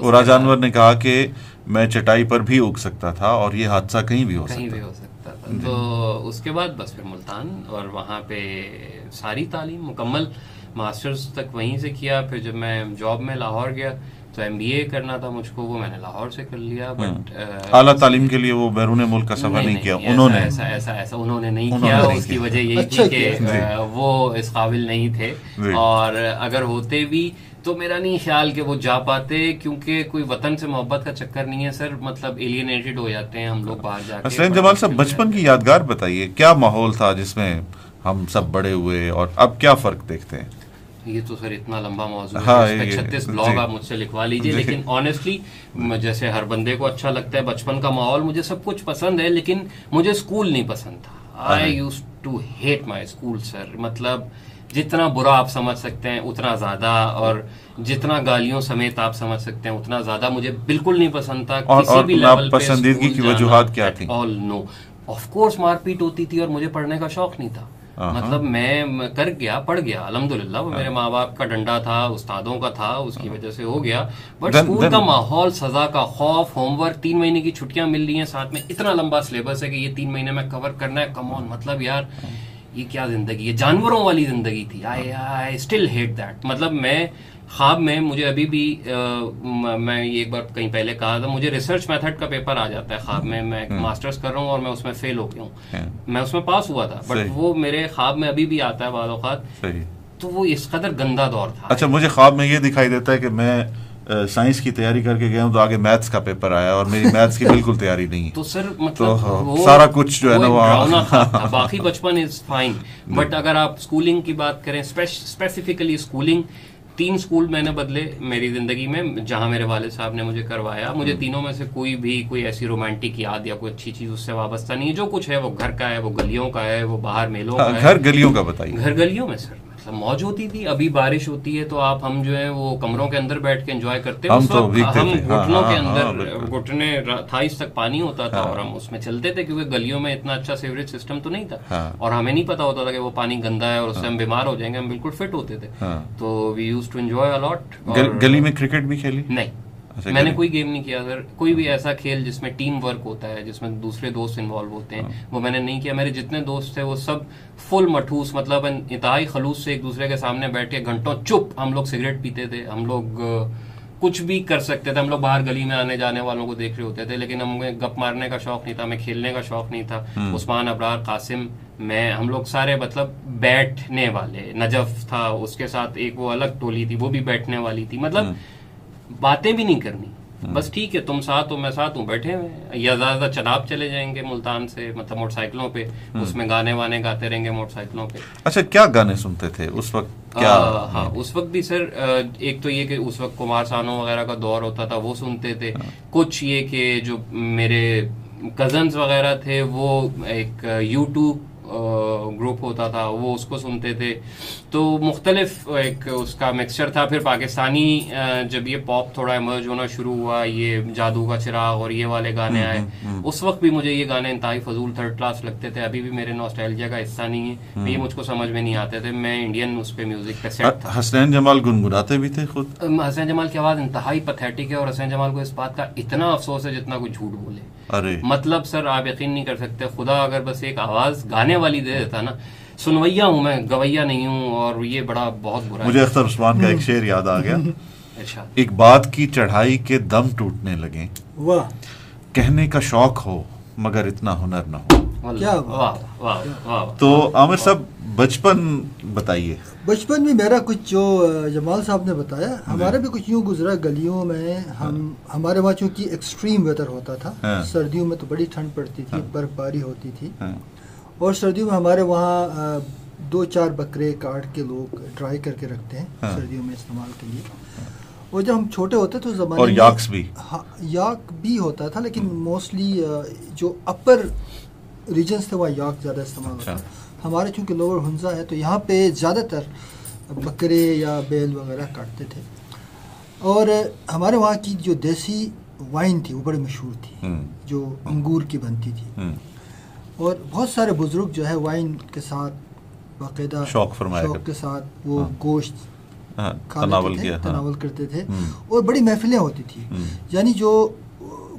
اور جانور نے کہا کہ میں چٹائی پر بھی اگ سکتا تھا اور یہ حادثہ کہیں بھی ہو کہیں بھی ہو سکتا تھا۔ تو اس کے بعد بس پھر ملتان اور وہاں پہ ساری تعلیم مکمل ماسٹرز تک وہیں سے کیا۔ پھر جب میں جاب میں لاہور گیا تو ایم بی اے کرنا تھا مجھ کو وہ میں نے لاہور سے کر لیا بٹ اعلیٰ تعلیم کے لیے وہ بیرون ملک کا سفر نہیں کیا انہوں نے ایسا ایسا ایسا انہوں نے نہیں کیا اس کی۔ وجہ یہی اچھا تھی کہ کیا۔ آ، وہ اس قابل نہیں تھے جی۔ اور اگر ہوتے بھی تو میرا نہیں خیال کہ وہ جا پاتے کیونکہ کوئی وطن سے محبت کا چکر نہیں ہے سر مطلب ایلینیٹڈ ہو جاتے ہیں ہم لوگ باہر جا کے حسین جمال صاحب بچپن کی یادگار بتائیے کیا ماحول تھا جس میں ہم سب بڑے ہوئے اور اب کیا فرق دیکھتے ہیں یہ تو سر اتنا لمبا موضوع ہے ہاں، چھتیس جی۔ بلاگ آپ مجھ سے لکھوا لیجیے جی۔ لیکن آنےسٹلی جیسے ہر بندے کو اچھا لگتا ہے بچپن کا ماحول مجھے سب کچھ پسند ہے لیکن مجھے اسکول نہیں پسند تھا I used to hate my school sir مطلب جتنا برا آپ سمجھ سکتے ہیں اتنا زیادہ اور جتنا گالیوں سمیت آپ سمجھ سکتے ہیں اتنا زیادہ مجھے بالکل نہیں پسند تھا کسی بھی لیول پہ کی وجوہات کیا تھیں؟ all no. Of course مار پیٹ ہوتی تھی اور مجھے پڑھنے کا شوق نہیں تھا۔ مطلب میں کر گیا پڑھ گیا الحمدللہ وہ میرے ماں باپ کا ڈنڈا تھا استادوں کا تھا اس کی وجہ سے ہو گیا۔ بٹ اسکول کا ماحول سزا کا خوف ہوم ورک تین مہینے کی چھٹیاں مل رہی ہیں ساتھ میں۔ اتنا لمبا سلیبس ہے کہ یہ تین مہینے میں کور کرنا ہے۔ کم آن مطلب یار یہ کیا زندگی ہے؟ جانوروں والی زندگی تھی۔ I I still hate that مطلب میں خواب میں مجھے ابھی بھی میں یہ ایک بار کہیں پہلے کہا تھا مجھے ریسرچ میتھڈ کا پیپر آ جاتا ہے خواب میں میں ماسٹرز کر رہا ہوں اور میں اس میں فیل ہو گیا ہاں۔ ہوں میں اس میں پاس ہوا تھا بٹ۔ وہ میرے خواب میں ابھی بھی آتا ہے بعض اوقات۔ تو وہ اس قدر گندا دور تھا۔ اچھا مجھے خواب میں یہ دکھائی دیتا ہے کہ میں سائنس کی تیاری کر کے گیا ہوں تو آگے میتھس کا پیپر آیا اور میری میتھس کی بالکل تیاری نہیں۔ تو سر مطلب سارا کچھ جو ہے نا باقی بچپن از فائن بٹ اگر آپ اسکولنگ کی بات کریں اسپیسیفکلی اسکولنگ تین اسکول میں نے بدلے میری زندگی میں جہاں میرے والد صاحب نے مجھے کروایا۔ مجھے تینوں میں سے کوئی بھی کوئی ایسی رومانٹک یاد یا کوئی اچھی چیز اس سے وابستہ نہیں۔ ہے جو کچھ ہے وہ گھر کا ہے وہ گلیوں کا ہے وہ باہر میلوں ہاں، کا ہے۔ گھر گلیوں کا بتائیے۔ گھر گلیوں میں سر۔ موج ہوتی تھی ابھی بارش ہوتی ہے تو آپ ہم جو ہے وہ کمروں کے اندر بیٹھ کے انجوائے کرتے ہم۔ ہاں، گھٹنوں کے ہاں، ہاں، اندر۔ گھٹنے تھائیس تک پانی ہوتا تھا اور ہم اس میں چلتے تھے کیونکہ گلیوں میں اتنا اچھا سیوریج سسٹم تو نہیں تھا۔ اور ہمیں نہیں پتا ہوتا تھا کہ وہ پانی گندا ہے اور اس سے ہم بیمار ہو جائیں گے ہم بالکل فٹ ہوتے تھے۔ تو we used to enjoy a lot گل- گلی میں کرکٹ بھی کھیلی نہیں میں نے کوئی گیم نہیں کیا سر کوئی بھی ایسا کھیل جس میں ٹیم ورک ہوتا ہے جس میں دوسرے دوست انوالو ہوتے ہاں۔ ہیں وہ میں نے نہیں کیا۔ میرے جتنے دوست تھے وہ سب فل مٹھوس مطلب انتہائی خلوص سے ایک دوسرے کے سامنے بیٹھ کے گھنٹوں چپ ہم لوگ سگریٹ پیتے تھے۔ ہم لوگ کچھ بھی کر سکتے تھے۔ ہم لوگ باہر گلی میں آنے جانے والوں کو دیکھ رہے ہوتے تھے لیکن ہمیں گپ مارنے کا شوق نہیں تھا ہمیں کھیلنے کا شوق نہیں تھا۔ عثمان ابرار قاسم میں ہم لوگ سارے مطلب بیٹھنے والے۔ نجف تھا اس کے ساتھ ایک وہ الگ ٹولی تھی وہ بھی بیٹھنے والی تھی۔ مطلب باتیں بھی نہیں کرنی۔ بس ٹھیک ہے تم ساتھ ہو میں ساتھ ہوں بیٹھے ہوئے یا زیادہ چناب چلے جائیں گے ملتان سے مطلب موٹر سائیکلوں پہ۔ اس میں گانے وانے گاتے رہیں گے موٹر سائیکلوں پہ۔ اچھا کیا گانے سنتے تھے؟ اس وقت کیا ہاں اس وقت بھی سر ایک تو یہ کہ اس وقت کمار سانو وغیرہ کا دور ہوتا تھا وہ سنتے تھے۔ کچھ یہ کہ جو میرے کزنز وغیرہ تھے وہ ایک یوٹیوب گروپ ہوتا تھا وہ اس کو سنتے تھے۔ تو مختلف ایک اس کا مکسچر تھا۔ پھر پاکستانی جب یہ پاپ تھوڑا ایمرج ہونا شروع ہوا یہ جادو کا چراغ اور یہ والے گانے آئے۔ اس وقت بھی مجھے یہ گانے انتہائی فضول تھرڈ کلاس لگتے تھے۔ ابھی بھی میرے نوسٹیلجیا کا حصہ نہیں ہے۔ یہ مجھ کو سمجھ میں نہیں آتے تھے۔ میں انڈین اس پہ میوزک سیٹ تھا۔ حسنین جمال گنگناتے بھی تھے خود؟ حسین جمال کی آواز انتہائی پتھیٹک ہے اور حسین جمال کو اس بات کا اتنا افسوس ہے جتنا کوئی جھوٹ بولے۔ مطلب سر آپ یقین نہیں کر سکتے خدا اگر بس ایک آواز گانے والی دے دیتا نا۔ سنویا ہوں میں گویا نہیں ہوں اور یہ بڑا بہت برا مجھے اختر عثمان کا ایک شعر یاد آ گیا۔ ایک بات کی چڑھائی کے دم ٹوٹنے لگے کہنے کا شوق ہو مگر اتنا ہنر نہ ہو۔ تو عامر صاحب بچپن بتائیے۔ بچپن میں میرا کچھ جو جمال صاحب نے بتایا ہمارا بھی کچھ یوں گزرا گلیوں میں ہم ہمارے وہاں چونکہ ایکسٹریم ویدر ہوتا تھا سردیوں میں تو بڑی ٹھنڈ پڑتی تھی برف باری ہوتی تھی۔ اور سردیوں میں ہمارے وہاں دو چار بکرے کاٹ کے لوگ ڈرائی کر کے رکھتے ہیں سردیوں میں استعمال کے لیے۔ اور جب ہم چھوٹے ہوتے تو زمانے اور یاکس بھی۔ ہاں یاک بھی ہوتا تھا لیکن موسٹلی جو اپر ریجنس تھے وہاں یاک زیادہ استعمال ہوتا تھا۔ ہمارے چونکہ لوور ہنزا ہے تو یہاں پہ زیادہ تر بکرے یا بیل وغیرہ کاٹتے تھے۔ اور ہمارے وہاں کی جو دیسی وائن تھی وہ بڑی مشہور تھی۔ جو انگور کی بنتی تھی۔ اور بہت سارے بزرگ جو ہے وائن کے ساتھ باقاعدہ شوق شوق کے ساتھ وہ گوشت تناول تناول کرتے تھے۔ اور بڑی محفلیں ہوتی تھی یعنی جو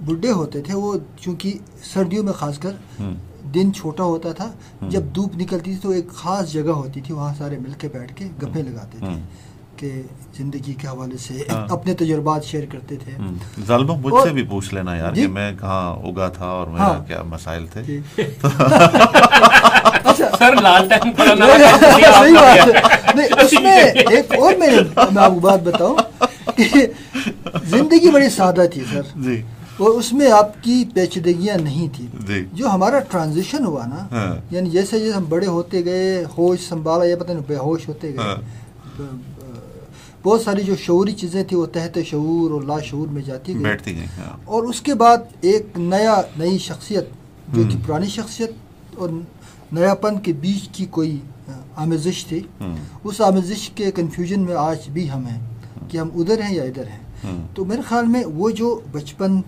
بڈھے ہوتے تھے وہ چونکہ سردیوں میں خاص کر دن چھوٹا ہوتا تھا جب دھوپ نکلتی تھی تو ایک خاص جگہ ہوتی تھی وہاں سارے مل کے بیٹھ کے گپے لگاتے تھے۔ کہ زندگی کے حوالے سے اپنے تجربات شیئر کرتے تھے۔ ظالمہ مجھ سے بھی پوچھ لینا یار کہ میں کہاں اگا تھا اور میرا کیا مسائل تھے۔ سر لال اس میں ایک اور میں آپ کو بات بتاؤں کہ زندگی بڑی سادہ تھی سر۔ جی۔ اور اس میں آپ کی پیچیدگیاں نہیں تھی جو ہمارا ٹرانزیشن ہوا نا یعنی جیسے جیسے ہم بڑے ہوتے گئے ہوش سنبھالا یہ پتہ نہیں بے ہوش ہوتے گئے بہت ساری جو شعوری چیزیں تھیں وہ تحت شعور اور لا شعور میں جاتی گئی اور اس کے بعد ایک نیا نئی شخصیت جو کہ پرانی شخصیت اور نیا پن کے بیچ کی کوئی آمیزش تھی۔ اس آمیزش کے کنفیوژن میں آج بھی ہم ہیں کہ ہم ادھر ہیں یا ادھر ہیں۔ تو میرے خیال میں وہ جو بچپن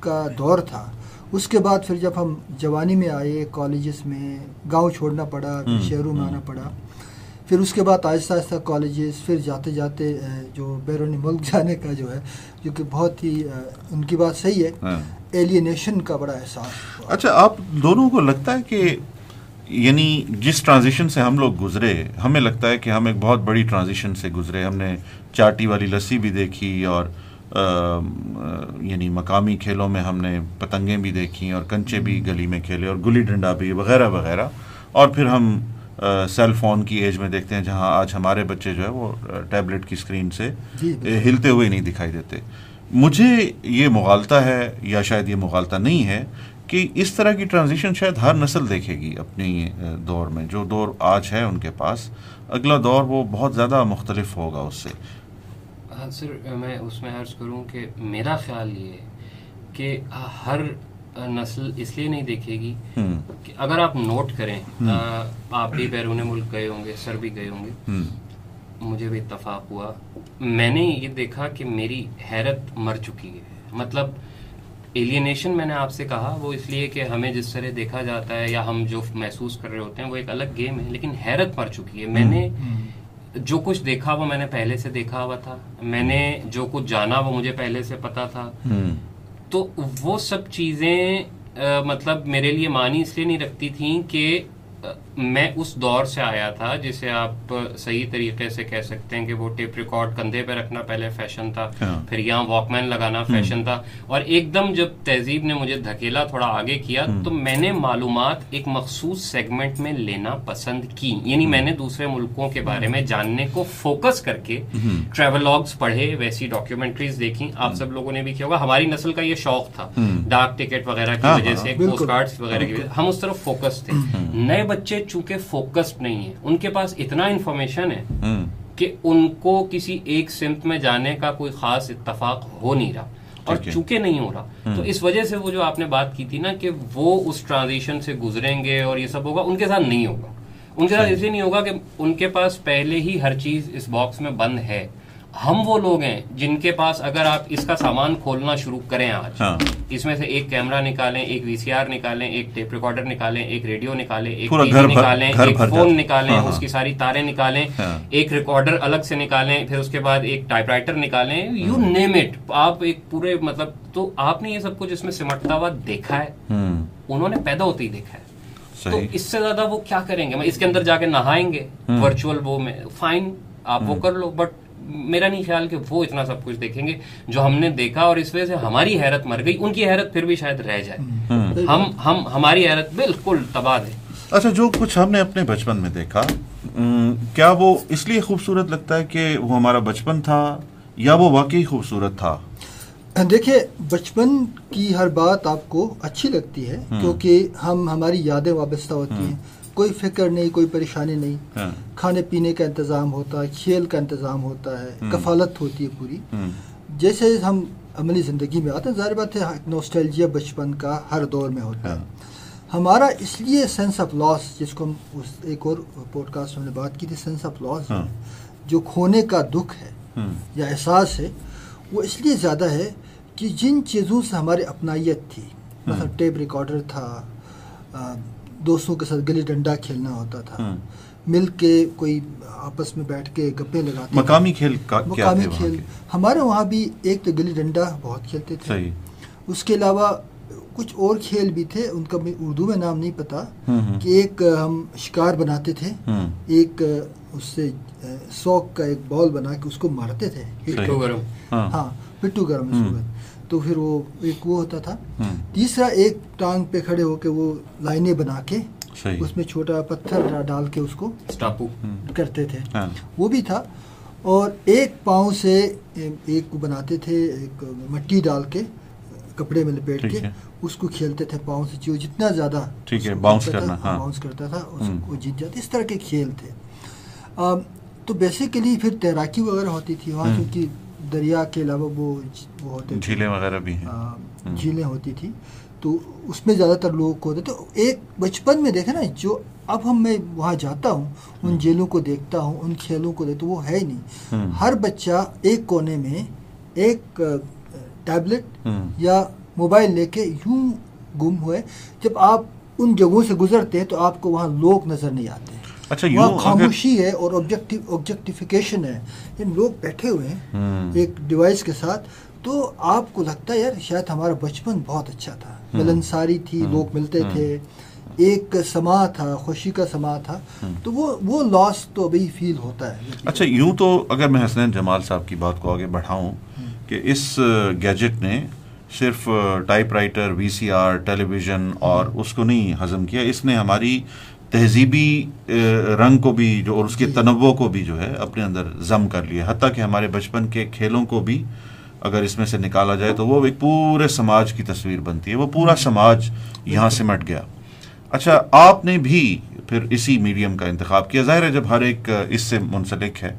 کا دور تھا اس کے بعد پھر جب ہم جوانی میں آئے کالجز میں گاؤں چھوڑنا پڑا شہروں میں آنا پڑا پھر اس کے بعد آہستہ آہستہ کالجز پھر جاتے جاتے جو بیرونی ملک جانے کا جو ہے جو کہ بہت ہی ان کی بات صحیح ہے ایلینیشن ہاں۔ کا بڑا احساس اچھا آپ دونوں کو لگتا ہے کہ یعنی جس ٹرانزیشن سے ہم لوگ گزرے ہمیں لگتا ہے کہ ہم ایک بہت بڑی ٹرانزیشن سے گزرے۔ ہم نے چاٹی والی لسی بھی دیکھی اور یعنی مقامی کھیلوں میں ہم نے پتنگیں بھی دیکھی اور کنچے بھی گلی میں کھیلے اور گلی ڈنڈا بھی وغیرہ وغیرہ۔ اور پھر ہم سیل فون کی ایج میں دیکھتے ہیں جہاں آج ہمارے بچے جو ہے وہ ٹیبلٹ کی اسکرین سے جی، ہلتے ہوئے نہیں دکھائی دیتے۔ مجھے یہ مغالطہ ہے یا شاید یہ مغالطہ نہیں ہے کہ اس طرح کی ٹرانزیشن شاید ہر نسل دیکھے گی اپنی دور میں۔ جو دور آج ہے ان کے پاس اگلا دور وہ بہت زیادہ مختلف ہوگا اس سے۔ ہاں سر میں اس میں عرض کروں کہ میرا خیال یہ ہے کہ ہر نسل اس لیے نہیں دیکھے گی کہ اگر آپ نوٹ کریں آپ بھی بیرون ملک گئے ہوں گے سر بھی گئے ہوں گے۔ مجھے بھی اتفاق ہوا۔ میں نے یہ دیکھا کہ میری حیرت مر چکی ہے۔ مطلب ایلینیشن میں نے آپ سے کہا وہ اس لیے کہ ہمیں جس طرح دیکھا جاتا ہے یا ہم جو محسوس کر رہے ہوتے ہیں وہ ایک الگ گیم ہے لیکن حیرت مر چکی ہے۔ میں نے جو کچھ دیکھا وہ میں نے پہلے سے دیکھا ہوا تھا۔ میں نے جو کچھ جانا وہ مجھے پہلے سے پتا تھا۔ تو وہ سب چیزیں مطلب میرے لیے معنی اس لیے نہیں رکھتی تھیں کہ میں اس دور سے آیا تھا جسے آپ صحیح طریقے سے کہہ سکتے ہیں کہ وہ ٹیپ ریکارڈ کندھے پہ رکھنا پہلے فیشن تھا ہاں۔ پھر یہاں واک مین لگانا فیشن تھا۔ اور ایک دم جب تہذیب نے مجھے دھکیلا تھوڑا آگے کیا تو میں نے معلومات ایک مخصوص سیگمنٹ میں لینا پسند کی۔ یعنی میں نے دوسرے ملکوں کے بارے میں جاننے کو فوکس کر کے ٹریولاگس پڑھے ویسی ڈاکیومنٹریز دیکھی آپ سب لوگوں نے بھی کیا ہوگا۔ ہماری نسل کا یہ شوق تھا۔ ڈاک ٹکٹ وغیرہ کی ہاں، وجہ ہاں، سے۔ پوسٹ کارڈز وغیرہ کی وجہ ہم اس طرف فوکس تھے۔ نئے بچے چونکہ فوکسڈ نہیں ہیں ان کے پاس اتنا انفارمیشن ہے کہ ان کو کسی ایک سمت میں جانے کا کوئی خاص اتفاق ہو نہیں رہا۔ اور۔ چونکہ نہیں ہو رہا۔ تو اس وجہ سے وہ جو آپ نے بات کی تھی نا کہ وہ اس ٹرانزیشن سے گزریں گے اور یہ سب ہوگا ان کے ساتھ نہیں ہوگا۔ ان کے ساتھ اس لیے نہیں ہوگا کہ ان کے پاس پہلے ہی ہر چیز اس باکس میں بند ہے۔ ہم وہ لوگ ہیں جن کے پاس اگر آپ اس کا سامان کھولنا شروع کریں آج ہاں۔ اس میں سے ایک کیمرہ نکالیں ایک وی سی آر نکالیں ایک ٹیپ ریکارڈر نکالیں ایک ریڈیو نکالیں ایک ٹی وی نکالیں ایک فون۔ نکالیں ہاں، ہاں۔ اس کی ساری تاریں نکالیں۔ ایک ریکارڈر الگ سے نکالیں پھر اس کے بعد ایک ٹائپ رائٹر نکالیں یو نیم اٹ آپ ایک پورے مطلب تو آپ نے یہ سب کچھ اس میں سمٹتا ہوا دیکھا ہے؟ ہوں انہوں نے پیدا ہوتے ہی دیکھا ہے۔ تو اس سے زیادہ وہ کیا کریں گے؟ اس کے اندر جا کے نہائیں گے۔ ورچوئل وہ میں فائن آپ وہ کر لو بٹ میرا نہیں خیال کہ وہ اتنا سب کچھ دیکھیں گے جو ہم نے دیکھا اور اس وجہ سے ہماری حیرت مر گئی۔ ان کی حیرت پھر بھی شاید رہ جائے۔ ہم ہم ہماری حیرت بالکل تباہ ہے۔ اچھا جو کچھ ہم نے اپنے بچپن میں دیکھا کیا وہ اس لیے خوبصورت لگتا ہے کہ وہ ہمارا بچپن تھا یا وہ واقعی خوبصورت تھا؟ دیکھیے بچپن کی ہر بات آپ کو اچھی لگتی ہے کیونکہ ہم ہماری یادیں وابستہ ہوتی ہیں۔ کوئی فکر نہیں کوئی پریشانی نہیں۔ ہاں۔ کھانے پینے کا انتظام ہوتا ہے کھیل کا انتظام ہوتا ہے کفالت ہوتی ہے پوری۔ جیسے ہم عملی زندگی میں آتے ہیں ظاہر بات ہے نوسٹیلجیا بچپن کا ہر دور میں ہوتا ہے۔ ہمارا اس لیے سینس آف لاس جس کو ہم اس ایک اور پوڈ کاسٹ میں نے بات کی تھی سینس آف لاس ہاں۔ جو کھونے کا دکھ ہے یا احساس ہے وہ اس لیے زیادہ ہے کہ جن چیزوں سے ہماری اپنائیت تھی۔ مثلا ٹیپ ریکارڈر تھا دوستوں کے ساتھ گلی ڈنڈا کھیلنا ہوتا تھا۔ ہوں۔ مل کے کوئی آپس میں بیٹھ کے گپے لگاتے۔ مقامی کھیل مقامی کھیل۔ ہمارے وہاں بھی ایک تو گلی ڈنڈا بہت کھیلتے تھے۔ اس کے علاوہ کچھ اور کھیل بھی تھے ان کا بھی اردو میں نام نہیں پتا۔ ہوں ہوں کہ ایک ہم شکار بناتے تھے۔ ایک اس سے سوک کا ایک بال بنا کے اس کو مارتے تھے۔ ہاں۔ ہاں پٹو گرم اس کو کہتے۔ تو پھر وہ ایک وہ ہوتا تھا۔ تیسرا ایک ٹانگ پہ کھڑے ہو کے وہ لائنیں بنا کے صحیح۔ اس میں چھوٹا پتھر ڈال کے اس کو اسٹاپو۔ کرتے تھے۔ ہاں۔ وہ بھی تھا۔ اور ایک پاؤں سے ایک کو بناتے تھے ایک مٹی ڈال کے کپڑے میں لپیٹ کے۔ اس کو کھیلتے تھے پاؤں سے۔ جو جتنا زیادہ باؤنس کرنا، تھا، ہاں۔ باؤنس کرتا تھا اس۔ کو جیت جاتے۔ اس طرح کے کھیل تھے۔ تو بیسیکلی پھر تیراکی وغیرہ ہوتی تھی۔ وہاں۔ کیونکہ دریا کے علاوہ وہ وہ ہوتے جھیلیں وغیرہ بھی ہیں۔ جھیلیں ہوتی تھی تو اس میں زیادہ تر لوگ ہوتے تھے ایک بچپن میں دیکھا نا جو اب ہم میں وہاں جاتا ہوں ان جیلوں کو دیکھتا ہوں ان کھیلوں کو دیکھتا ہوں وہ ہے ہی نہیں۔ ہر بچہ ایک کونے میں ایک ٹیبلٹ۔ یا موبائل لے کے یوں گم ہوئے۔ جب آپ ان جگہوں سے گزرتے ہیں تو آپ کو وہاں لوگ نظر نہیں آتے۔ اچھا وہاں خاموشی ہے اور آبجیکٹیفیکیشن ہے۔ یہ لوگ بیٹھے ہوئے ہیں۔ ایک ڈیوائس کے ساتھ۔ تو آپ کو لگتا ہے یار شاید ہمارا بچپن بہت اچھا تھا۔ ملنساری تھی لوگ ملتے تھے۔ ایک سما تھا خوشی کا سما تھا۔ تو وہ وہ لاس تو ابھی فیل ہوتا ہے۔ اچھا یوں تو اگر میں حسنین جمال صاحب کی بات کو آگے بڑھاؤں کہ اس گیجٹ نے صرف typewriter V C R television اور اس کو نہیں ہضم کیا اس نے ہماری تہذیبی رنگ کو بھی جو اور اس کے تنوع کو بھی جو ہے اپنے اندر ضم کر لیا حتیٰ کہ ہمارے بچپن کے کھیلوں کو بھی اگر اس میں سے نکالا جائے تو وہ ایک پورے سماج کی تصویر بنتی ہے۔ وہ پورا سماج یہاں سمٹ گیا۔ اچھا آپ نے بھی پھر اسی میڈیم کا انتخاب کیا۔ ظاہر ہے جب ہر ایک اس سے منسلک ہے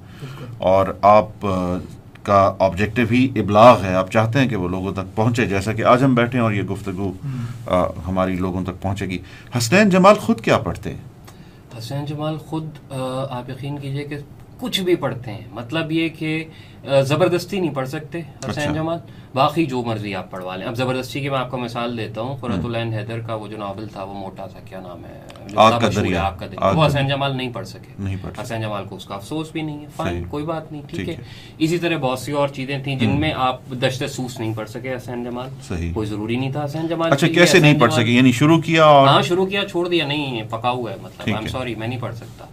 اور آپ کا آبجیکٹو ہی ابلاغ ہے۔ آپ چاہتے ہیں کہ وہ لوگوں تک پہنچے جیسا کہ آج ہم بیٹھے ہیں اور یہ گفتگو آ، ہماری لوگوں تک پہنچے گی۔ حسنین جمال خود کیا پڑھتے ہیں؟ حسین جمال خود آپ یقین کیجیے کہ کچھ بھی پڑھتے ہیں۔ مطلب یہ کہ زبردستی نہیں پڑھ سکتے۔ اچھا۔ حسین جمال باقی جو مرضی آپ پڑھوا لیں۔ اب زبردستی کی میں آپ کو مثال دیتا ہوں قرۃ العین حیدر کا وہ جو ناول تھا وہ موٹا تھا کیا نام ہے؟ آگ کا دریا۔ وہ حسین جمال نہیں پڑھ سکے۔ حسین جمال کو اس کا افسوس بھی نہیں ہے۔ فائن کوئی بات نہیں ٹھیک ہے۔ اسی طرح بہت سی اور چیزیں تھیں جن میں آپ دشت سوس نہیں پڑھ سکے حسین جمال۔ کوئی ضروری نہیں تھا حسین جمال اچھا کیسے نہیں پڑھ سکے؟ یعنی شروع کیا اور ہاں شروع کیا چھوڑ دیا نہیں پکا ہوا ہے مطلب آئی۔ سوری میں نہیں پڑھ سکتا۔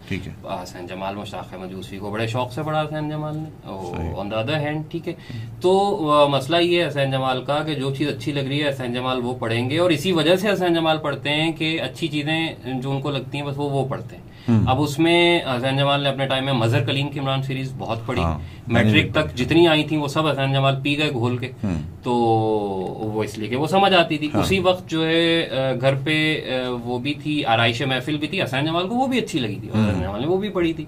حسین جمال مشتاق یوسفی کو بڑے شوق سے پڑھا حسین جمال نے۔ آن دا ادر ہینڈ ٹھیک ہے۔ تو مسئلہ یہ ہے حسین جمال کا کہ جو چیز اچھی لگ رہی ہے حسین جمال وہ پڑھیں گے اور اسی وجہ سے حسین جمال پڑھتے ہیں کہ اچھی چیزیں جو ان کو لگتی ہیں بس وہ وہ پڑھتے ہیں۔ اب اس میں حسین جمال نے اپنے ٹائم میں مظہر کلیم کی عمران سیریز بہت پڑھی۔ ہاں، میٹرک تک جتنی آئی تھیں وہ سب حسین جمال پی گئے گھول کے۔ تو وہ اس لیے کہ وہ سمجھ آتی تھی۔ اسی وقت جو ہے گھر پہ وہ بھی تھی آرائش محفل بھی تھی حسین جمال کو وہ بھی اچھی لگی تھی۔ حسین جمال نے وہ بھی پڑھی تھی۔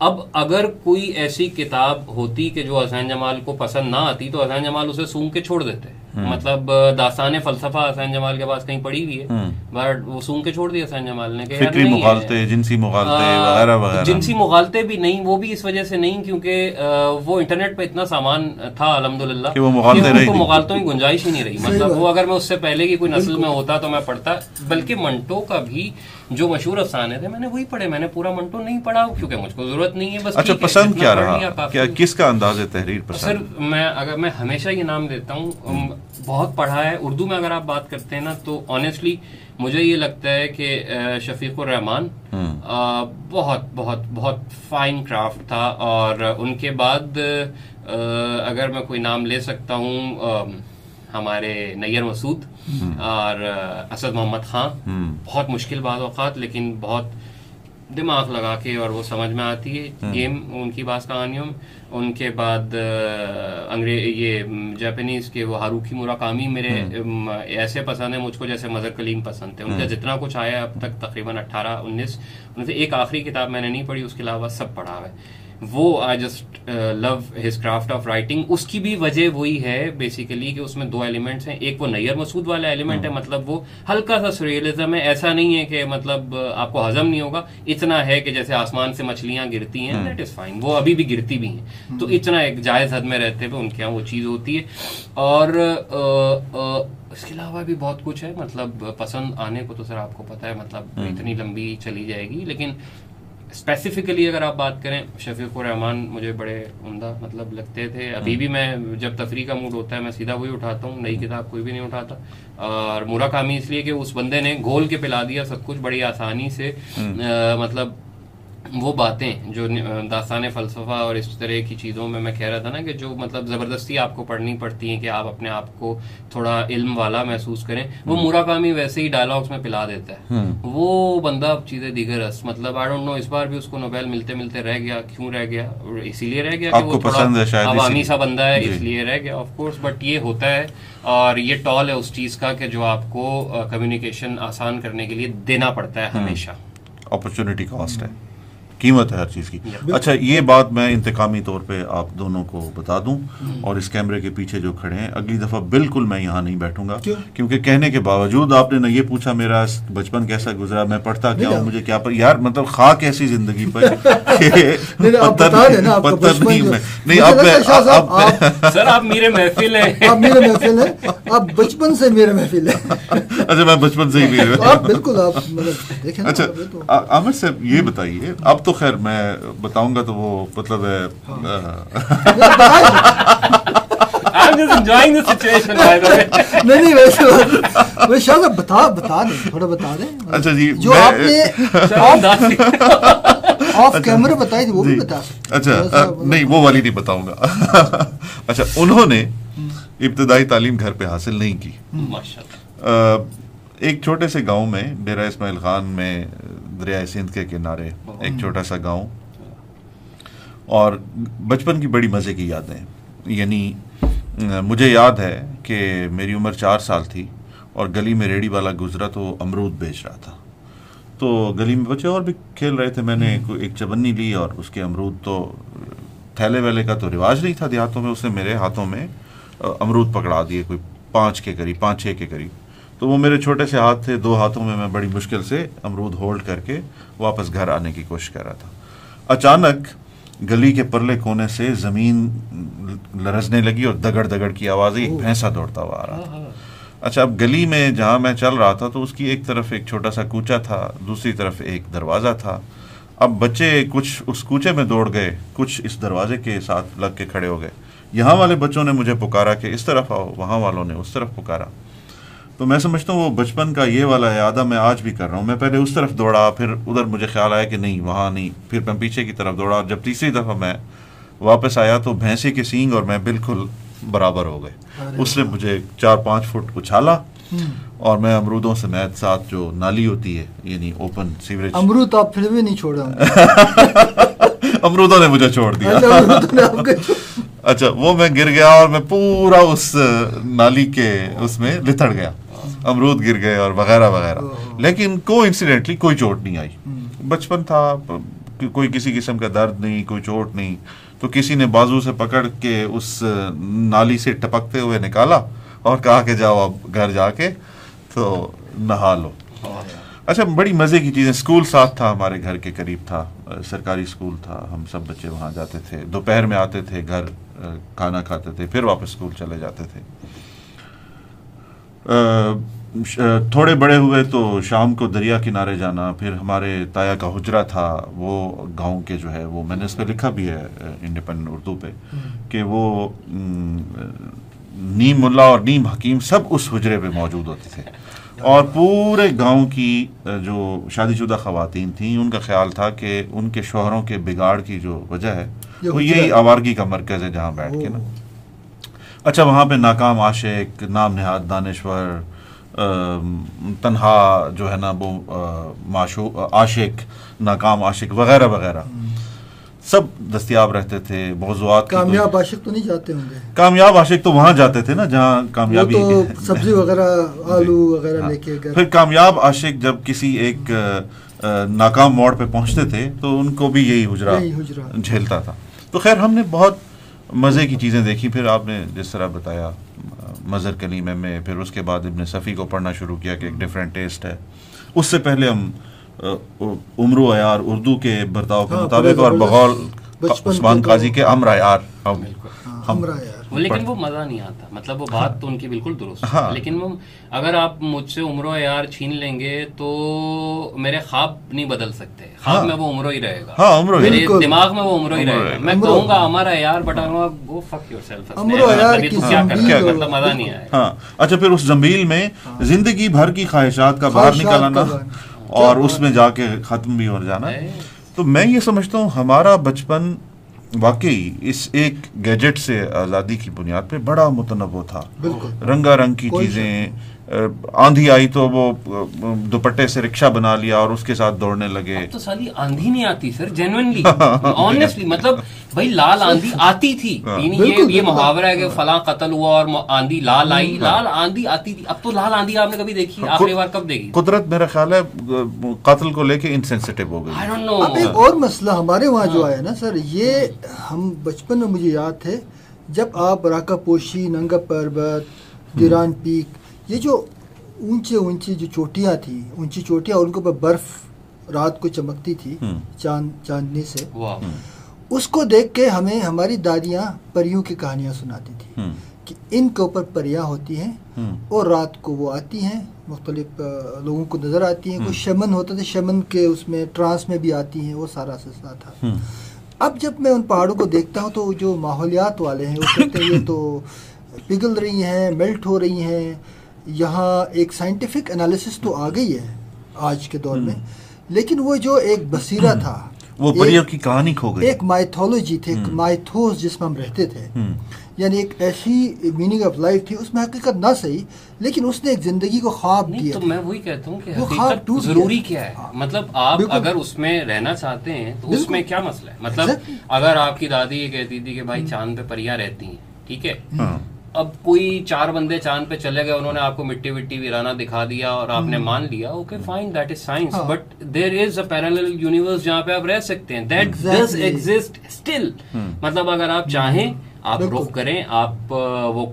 اب اگر کوئی ایسی کتاب ہوتی کہ جو حسین جمال کو پسند نہ آتی تو حسین جمال اسے سونگ کے چھوڑ دیتے۔ مطلب داستان فلسفہ حسین جمال کے پاس کہیں پڑھی ہوئی ہے۔ بٹ وہ سونگ کے چھوڑ دیا حسین جمال نے کہ فکری۔ مغالطے جنسی مغالطے وغیرہ وغیرہ۔ جنسی مغالطے بھی نہیں وہ بھی اس وجہ سے نہیں کیونکہ وہ انٹرنیٹ پہ اتنا سامان تھا الحمدللہ کہ وہ۔ مغالطوں کی گنجائش ہی نہیں رہی۔ مطلب وہ اگر میں اس سے پہلے کی کوئی نسل میں ہوتا تو میں پڑھتا بلکہ منٹو کا بھی جو مشہور افسانے تھے میں نے وہی پڑھے میں نے پورا منٹو نہیں پڑھا کیونکہ مجھ کو ضرورت نہیں ہے بس اچھا پسند کیا رہا؟ کیا۔ کس کا انداز تحریر سر پسند؟ میں اگر میں ہمیشہ یہ نام دیتا ہوں بہت پڑھا ہے۔ اردو میں اگر آپ بات کرتے ہیں نا تو آنےسٹلی مجھے یہ لگتا ہے کہ شفیق الرحمان بہت بہت بہت فائن کرافٹ تھا۔ اور ان کے بعد اگر میں کوئی نام لے سکتا ہوں ہمارے نیر مسعود اور اسد محمد خان. بہت مشکل بعض اوقات لیکن بہت دماغ لگا کے اور وہ سمجھ میں آتی ہے گیم ان کی بعض کہانیوں میں. ان کے بعد انگریز یہ م، جاپانیز کے وہ ہاروکی موراکامی میرے ایسے پسند ہیں مجھ کو جیسے مظہر کلیم پسند تھے ان کا جتنا کچھ آیا اب تک تقریباً اٹھارہ انیس ان سے ایک آخری کتاب میں نے نہیں پڑھی اس کے علاوہ سب پڑھا ہوا ہے. وہ I just love his craft of writing اس کی بھی وجہ وہی ہے بیسیکلی کہ اس میں دو ایلیمنٹس ہیں. ایک وہ نیر مسعود والا ایلیمنٹ ہے مطلب وہ ہلکا سا سریلزم ہے. ایسا نہیں ہے کہ مطلب آپ کو ہضم نہیں ہوگا. اتنا ہے کہ جیسے آسمان سے مچھلیاں گرتی ہیں دیٹ از فائن وہ ابھی بھی گرتی بھی ہیں. تو اتنا ایک جائز حد میں رہتے ہوئے ان کے یہاں وہ چیز ہوتی ہے. اور آ، آ، اس کے علاوہ بھی بہت کچھ ہے. مطلب پسند آنے کو تو سر آپ کو پتا ہے مطلب اتنی لمبی چلی جائے گی. لیکن اسپیسیفکلی اگر آپ بات کریں شفیق الرحمان مجھے بڑے عمدہ مطلب لگتے تھے۔ ابھی بھی میں جب تفریح کا موڈ ہوتا ہے میں سیدھا وہی اٹھاتا ہوں نئی کتاب کوئی بھی نہیں اٹھاتا۔ اور موراکامی اس لیے کہ اس بندے نے گھول کے پلا دیا سب کچھ بڑی آسانی سے مطلب وہ باتیں جو داستان فلسفہ اور اس طرح کی چیزوں میں میں کہہ رہا تھا نا کہ جو مطلب زبردستی آپ کو پڑھنی پڑتی ہیں کہ آپ اپنے آپ کو تھوڑا علم والا محسوس کریں وہ موراکامی ویسے ہی ڈائلاگس میں پلا دیتا ہے۔ وہ بندہ چیزیں دیگر اس مطلب آئی ڈونٹ نو اس بار بھی اس کو نوبیل ملتے ملتے رہ گیا کیوں رہ گیا؟ اسی لیے رہ گیا کہ وہ پسند ہے شاید تھوڑا عوامی۔ سا بندہ ہے جی۔ اس لیے رہ گیا آف کورس بٹ یہ ہوتا ہے۔ اور یہ ٹال ہے اس چیز کا کہ جو آپ کو کمیونیکیشن آسان کرنے کے لیے دینا پڑتا ہے ہمیشہ۔ اپرچونٹی کاسٹ ہے۔ قیمت ہے ہر چیز کی۔ اچھا یہ بات میں انتقامی طور پہ آپ دونوں کو بتا دوں۔ اور اس کیمرے کے پیچھے جو کھڑے ہیں اگلی دفعہ بالکل میں یہاں نہیں بیٹھوں گا؟ کیونکہ کہنے کے باوجود آپ نے نہ یہ پوچھا میرا بچپن کیسا گزرا میں پڑھتا کیا ہوں مجھے کیا پر یار مطلب خاک ایسی زندگی پر کہ نہیں، آپ آپ میں نہیں لگتا میں آپ میرے محفل ہیں۔ آپ میرے محفل ہیں۔ آپ بچپن سے میرے محفل ہیں۔ اچھا میں بچپن سے ہی بھی آپ بالکل آپ مطلب دیکھیں نا اچھا عامر صاحب یہ بتائیے اب تو خیر میں بتاؤں گا تو وہ مطلب ہے. نہیں ویسے شاہ صاحب بتا بتا دیں تھوڑا بتا دیں۔ اچھا جی جو میں- آپ نے انداز سے- آف کیمرے بتائی تھی وہ بھی جی۔ بتا اچھا نہیں وہ والی نہیں بتاؤں گا۔ اچھا انہوں نے ابتدائی تعلیم گھر پہ حاصل نہیں کی۔ ایک چھوٹے سے گاؤں میں ڈیرہ اسماعیل خان میں دریائے سندھ کے کنارے ایک چھوٹا سا گاؤں۔ اور بچپن کی بڑی مزے کی یادیں۔ یعنی مجھے یاد ہے کہ میری عمر چار سال تھی اور گلی میں ریڑی والا گزرا تو امرود بیچ رہا تھا۔ تو گلی میں بچے اور بھی کھیل رہے تھے۔ میں نے ایک چبنی لی اور اس کے امرود تو تھیلے ویلے کا تو رواج نہیں تھا دیہاتوں میں اس نے میرے ہاتھوں میں امرود پکڑا دیے۔ کوئی پانچ کے قریب پانچ چھ کے قریب۔ تو وہ میرے چھوٹے سے ہاتھ تھے دو ہاتھوں میں میں بڑی مشکل سے امرود ہولڈ کر کے واپس گھر آنے کی کوشش کر رہا تھا۔ اچانک گلی کے پرلے کونے سے زمین لرزنے لگی اور دگڑ دگڑ کی آواز ایک بھینسا دوڑتا ہوا آ رہا تھا۔ ہاں، ہاں۔ اچھا اب گلی میں جہاں میں چل رہا تھا تو اس کی ایک طرف ایک چھوٹا سا کوچا تھا دوسری طرف ایک دروازہ تھا۔ اب بچے کچھ اس کوچے میں دوڑ گئے کچھ اس دروازے کے ساتھ لگ کے کھڑے ہو گئے۔ یہاں والے بچوں نے مجھے پکارا کہ اس طرف آؤ وہاں والوں نے اس طرف پکارا۔ تو میں سمجھتا ہوں وہ بچپن کا یہ والا اعادہ میں آج بھی کر رہا ہوں۔ میں پہلے اس طرف دوڑا پھر ادھر مجھے خیال آیا کہ نہیں وہاں نہیں۔ پھر میں پیچھے کی طرف دوڑا جب تیسری دفعہ میں واپس آیا تو بھینسی کے سینگ اور میں بالکل برابر ہو گئے۔ اس نے مجھے چار پانچ فٹ اچھالا اور میں امرودوں سے میت ساتھ جو نالی ہوتی ہے یعنی اوپن سیوریج امرود آپ پھر بھی نہیں چھوڑا۔ امرودوں نے مجھے اچھا، چھوڑ دیا۔ اچھا وہ میں گر گیا اور میں پورا اس نالی کے اس میں لتڑ گیا۔ امرود گر گئے اور وغیرہ وغیرہ۔ لیکن کو انسیڈنٹلی کوئی چوٹ نہیں آئی۔ بچپن تھا کوئی کسی قسم کا درد نہیں کوئی چوٹ نہیں۔ تو کسی نے بازو سے پکڑ کے اس نالی سے ٹپکتے ہوئے نکالا اور کہا کہ جاؤ آپ گھر جا کے تو نہا لو۔ اچھا بڑی مزے کی چیزیں۔ اسکول ساتھ تھا ہمارے گھر کے قریب تھا۔ سرکاری اسکول تھا۔ ہم سب بچے وہاں جاتے تھے۔ دوپہر میں آتے تھے گھر کھانا کھاتے تھے پھر واپس اسکول چلے جاتے تھے۔ تھوڑے بڑے ہوئے تو شام کو دریا کنارے جانا پھر ہمارے تایا کا حجرہ تھا وہ گاؤں کے جو ہے وہ میں نے اس پہ لکھا بھی ہے انڈیپینڈنٹ اردو پہ کہ وہ نیم اللہ اور نیم حکیم سب اس حجرے پہ موجود ہوتے تھے۔ اور پورے گاؤں کی جو شادی شدہ خواتین تھیں ان کا خیال تھا کہ ان کے شوہروں کے بگاڑ کی جو وجہ ہے وہ یہی آوارگی کا مرکز ہے جہاں بیٹھ کے نا۔ اچھا وہاں پہ ناکام عاشق نام نہاد دانشور تنہا جو ہے نا وہ عاشق ناکام عاشق وغیرہ وغیرہ۔ سب دستیاب رہتے تھے موضوعات کامیاب عاشق تو نہیں جاتے ہوں گے۔ کامیاب عاشق تو وہاں جاتے تھے نا جہاں کامیابی تو سبزی وغیرہ جی۔ آلو وغیرہ لے کے ہاں۔ پھر کامیاب عاشق جب کسی ایک ناکام موڑ پہ پہنچتے تھے تو ان کو بھی یہی حجرا جھیلتا تھا۔ تو خیر ہم نے بہت مزے کی چیزیں دیکھی پھر آپ نے جس طرح بتایا مظہر کلیمے میں پھر اس کے بعد ابن صفی کو پڑھنا شروع کیا کہ ایک ڈفرینٹ ٹیسٹ ہے۔ اس سے پہلے ہم عمر و عیار اردو کے برتاؤ کے مطابق اور بغول عثمان قاضی کے امر عیار ہم لیکن وہ مزہ نہیں آتا۔ مطلب وہ بات تو ان کی بالکل درست ہے۔ ہاں۔ لیکن اگر آپ مجھ سے عمر و یار چھین لیں گے تو میرے خواب نہیں بدل سکتے۔ خواب ہاں۔ میں وہ عمر ہی رہے گا۔ ہاں، میرے دماغ میں وہ عمر ہی رہے گا۔ میں کہوں گا ہمارا یار بٹ گو فک یور سیلف مطلب مزہ نہیں آیا۔ اچھا پھر اس زمبیل میں زندگی بھر کی خواہشات کا باہر نکلانا اور اس میں جا کے ختم بھی ہو جانا۔ تو میں یہ سمجھتا ہوں ہمارا بچپن واقعی اس ایک گیجٹ سے آزادی کی بنیاد پہ بڑا متنوع تھا۔ رنگا رنگ کی چیزیں آندھی آئی تو وہ دوپٹے سے رکشہ بنا لیا اور اس کے ساتھ دوڑنے لگے۔ تو سالی آندھی نہیں آتی سر جینونلی آنےسٹلی مطلب بھائی لال آندھی آتی تھی۔ ہاں۔ یعنی یہ محاورہ ہے کہ فلاں قتل ہوا اور آندھی لال آئی۔ ہاں۔ لال آندھی آتی تھی۔ اب تو لال آندھی آپ نے کبھی دیکھی؟ آخری بار کب دیکھی؟ قدرت میرا خیال ہے قتل کو لے کے انسینسٹیو ہو گئی۔ اب ایک اور مسئلہ ہمارے وہاں جو آیا نا سر یہ ہم بچپن میں مجھے یاد تھے جب آپ راکہ پوشی ننگا پربت گران پیک یہ جو اونچے اونچی جو چوٹیاں تھیں اونچی چوٹیاں ان کے اوپر برف رات کو چمکتی تھی چاند چاندنی سے۔ اس کو دیکھ کے ہمیں ہماری دادیاں پریوں کی کہانیاں سناتی تھیں کہ ان کے اوپر پریاں ہوتی ہیں اور رات کو وہ آتی ہیں مختلف لوگوں کو نظر آتی ہیں۔ کوئی شمن ہوتا تھا شمن کے اس میں ٹرانس میں بھی آتی ہیں وہ سارا سلسلہ تھا۔ اب جب میں ان پہاڑوں کو دیکھتا ہوں تو جو ماحولیات والے ہیں وہ کہتے ہیں یہ تو پگھل رہی ہیں میلٹ ہو رہی ہیں۔ یہاں ایک سائنٹیفک انالیسس تو آ گئی ہے آج کے دور میں لیکن وہ جو ایک بصیرہ تھا وہ پریوں کی کہانی کھو گئی۔ ایک مائتھولوجی تھے ایک مائتھوس جس میں ہم رہتے تھے۔ یعنی ایک ایسی میننگ آف لائف تھی اس میں حقیقت نہ صحیح لیکن اس نے ایک زندگی کو خواب دیا تو میں وہی کہتا ہوں کہ حقیقت ضروری کیا ہے؟ ہاں۔ مطلب آپ اگر اس میں رہنا چاہتے ہیں تو اس میں کیا مسئلہ ہے؟ مطلب اگر آپ کی دادی یہ کہتی تھی کہ بھائی چاند پہ پریاں رہتی ہیں ٹھیک ہے؟ ہاں۔ اب کوئی چار بندے چاند پہ چلے گئے انہوں نے آپ کو مٹی وٹی ویرانہ دکھا دیا اور آپ نے مان لیا okay fine that is science but there is a parallel universe جہاں پہ آپ رہ سکتے ہیں۔ دیٹ ڈز ایگزٹ اسٹل مطلب اگر آپ چاہیں آپ رخ کریں۔ آپ وہ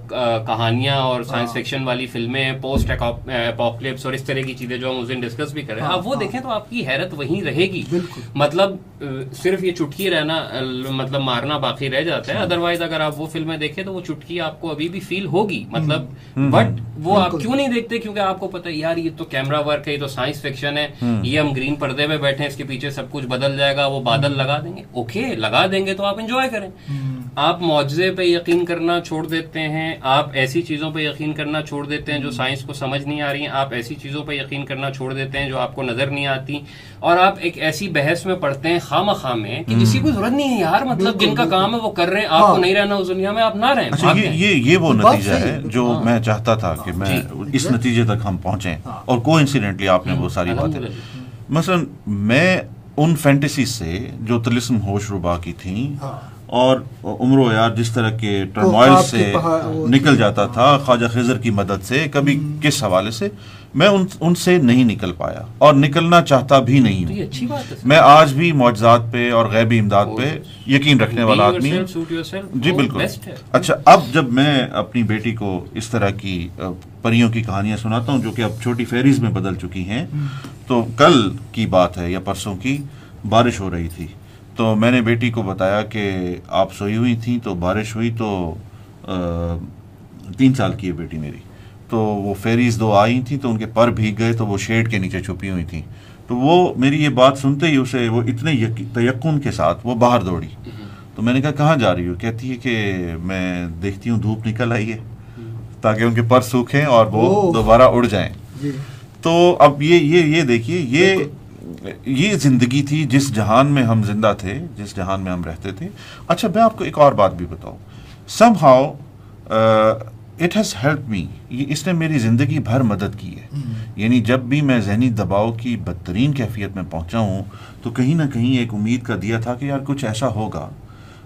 کہانیاں اور سائنس فکشن والی فلمیں پوسٹ اپوکلپس اور اس طرح کی چیزیں جو ہم اس دن ڈسکس بھی کریں۔ آپ وہ دیکھیں تو آپ کی حیرت وہیں رہے گی۔ مطلب صرف یہ چٹکی رہنا مطلب مارنا باقی رہ جاتا ہے۔ ادروائز اگر آپ وہ فلمیں دیکھیں تو وہ چٹکی آپ کو ابھی بھی فیل ہوگی۔ مطلب بٹ وہ آپ کیوں نہیں دیکھتے؟ کیونکہ آپ کو پتا یار یہ تو کیمرہ ورک ہے یہ تو سائنس فکشن ہے۔ یہ ہم گرین پردے میں بیٹھے ہیں اس کے پیچھے سب کچھ بدل جائے گا وہ بادل لگا دیں گے۔ اوکے لگا دیں گے تو آپ انجوائے کریں۔ آپ معجزے پہ یقین کرنا چھوڑ دیتے ہیں آپ ایسی چیزوں پہ یقین کرنا چھوڑ دیتے ہیں جو سائنس کو سمجھ نہیں آ رہی ہیں آپ ایسی چیزوں پہ یقین کرنا چھوڑ دیتے ہیں جو آپ کو نظر نہیں آتی۔ اور آپ ایک ایسی بحث میں پڑھتے ہیں خواہ مخواہ میں کہ جس کی کوئی ضرورت نہیں ہے یار مطلب جن کا کام ہے وہ کر رہے ہیں آپ کو نہیں رہنا اس دنیا میں آپ نہ رہیں۔ اچھا یہ۔ یہ وہ نتیجہ ہے جو میں چاہتا تھا کہ میں اس نتیجے تک ہم پہنچیں۔ اور کو انسیڈنٹلی آپ نے وہ ساری باتیں۔ مثلا میں ان فینٹیسی سے جو تلسم ہوش ربا کی تھیں ہاں۔ اور عمر و یار جس طرح کے ٹرموائل خواب سے نکل جاتا تھا خواجہ خضر کی مدد سے کبھی کس حوالے سے؟ میں ان ان سے نہیں نکل پایا اور نکلنا چاہتا بھی نہیں ہوں۔ میں آج بھی معجزات پہ اور غیبی امداد پہ یقین رکھنے والا آدمی جی بالکل۔ اچھا اب جب میں اپنی بیٹی کو اس طرح کی پریوں کی کہانیاں سناتا ہوں جو کہ اب چھوٹی فیریز میں بدل چکی ہیں تو کل کی بات ہے یا پرسوں کی بارش ہو رہی تھی۔ تو میں نے بیٹی کو بتایا کہ آپ سوئی ہوئی تھیں تو بارش ہوئی تو تین سال کی ہے بیٹی میری۔ تو وہ فیریز دو آئی تھیں تو ان کے پر بھیگ گئے تو وہ شیڈ کے نیچے چھپی ہوئی تھیں۔ تو وہ میری یہ بات سنتے ہی اسے وہ اتنے تیقن کے ساتھ وہ باہر دوڑی۔ تو میں نے کہا کہاں جا رہی ہو؟ کہتی ہے کہ میں دیکھتی ہوں دھوپ نکل آئی ہے تاکہ ان کے پر سوکھیں اور وہ۔ دوبارہ اڑ جائیں۔ جی۔ تو اب یہ یہ یہ دیکھیے یہ یہ زندگی تھی جس جہان میں ہم زندہ تھے جس جہان میں ہم رہتے تھے۔ اچھا میں آپ کو ایک اور بات بھی بتاؤں۔ Somehow it has help me یہ اس نے میری زندگی بھر مدد کی ہے۔ یعنی جب بھی میں ذہنی دباؤ کی بدترین کیفیت میں پہنچا ہوں تو کہیں نہ کہیں ایک امید کا دیا تھا کہ یار کچھ ایسا ہوگا۔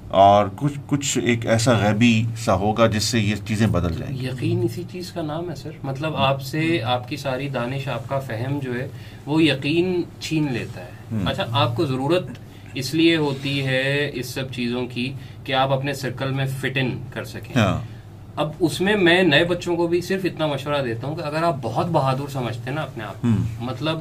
اور کچھ کچھ ایک ایسا غیبی سا ہوگا جس سے یہ چیزیں بدل جائیں گی۔ یقین اسی چیز کا نام ہے سر۔ مطلب آپ سے آپ کی ساری دانش آپ کا فہم جو ہے وہ یقین چھین لیتا ہے۔ اچھا آپ کو ضرورت اس لیے ہوتی ہے اس سب چیزوں کی کہ آپ اپنے سرکل میں فٹ ان کر سکیں۔ ہاں۔ اب اس میں میں نئے بچوں کو بھی صرف اتنا مشورہ دیتا ہوں کہ اگر آپ بہت بہادر سمجھتے ہیں نا اپنے آپ مطلب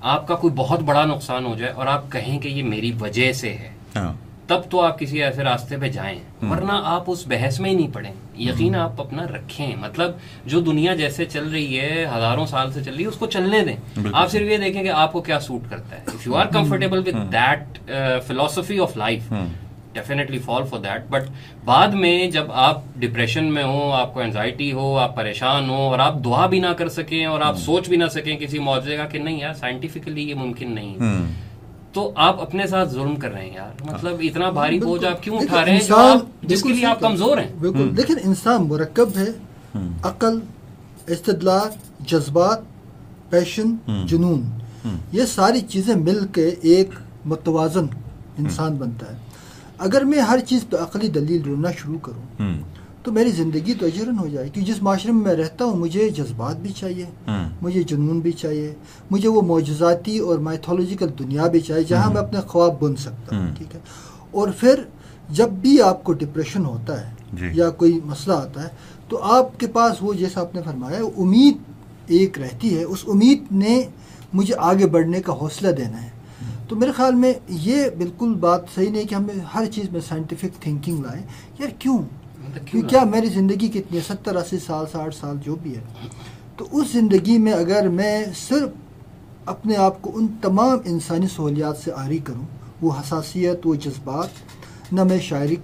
آپ کا کوئی بہت بڑا نقصان ہو جائے اور آپ کہیں کہ یہ میری وجہ سے ہے۔ ہاں۔ تب تو آپ کسی ایسے راستے پہ جائیں۔ ورنہ آپ اس بحث میں ہی نہیں پڑیں۔ یقین آپ اپنا رکھیں۔ مطلب جو دنیا جیسے چل رہی ہے ہزاروں سال سے چل رہی ہے اس کو چلنے دیں۔ آپ صرف یہ دیکھیں کہ آپ کو کیا سوٹ کرتا ہے۔ If you are comfortable with that philosophy of life definitely fall for that but بعد میں جب آپ ڈپریشن میں ہوں آپ کو انزائٹی ہو آپ پریشان ہو اور آپ دعا بھی نہ کر سکیں اور آپ سوچ بھی نہ سکیں کسی معاوضے کا کہ نہیں یار سائنٹیفکلی یہ ممکن نہیں ہے۔ تو آپ اپنے ساتھ ظلم کر رہے ہیں یار۔ مطلب اتنا بھاری بوجھ آپ کیوں اٹھا رہے ہیں جو انسان- آپ جس کے لیے آپ کمزور ہیں۔ بالکل۔ لیکن انسان مرکب ہے۔ عقل استدلال جذبات پیشن جنون۔ یہ ساری چیزیں مل کے ایک متوازن انسان بنتا ہے۔ اگر میں ہر چیز پہ عقلی دلیل ڈھونڈنا شروع کروں تو میری زندگی تو اجرن ہو جائے کیونکہ جس معاشرے میں میں رہتا ہوں مجھے جذبات بھی چاہیے ہوں مجھے جنون بھی چاہیے مجھے وہ معجزاتی اور مائتھولوجیکل دنیا بھی چاہیے جہاں میں اپنے خواب بن سکتا ہوں ہوں۔ ٹھیک ہے۔ اور پھر جب بھی آپ کو ڈپریشن ہوتا ہے جی۔ یا کوئی مسئلہ آتا ہے تو آپ کے پاس وہ جیسا آپ نے فرمایا امید ایک رہتی ہے۔ اس امید نے مجھے آگے بڑھنے کا حوصلہ دینا ہے۔ تو میرے خیال میں یہ بالکل بات صحیح نہیں کہ ہمیں ہر چیز میں سائنٹیفک تھنکنگ لائیں۔ یار کیوں؟ کیوں کیا میری زندگی کتنی ہے؟ ستر اسی سال ساٹھ سال جو بھی ہے۔ تو اس زندگی میں اگر میں صرف اپنے آپ کو ان تمام انسانی سہولیات سے آری کروں وہ حساسیت وہ جذبات نہ میں شاعری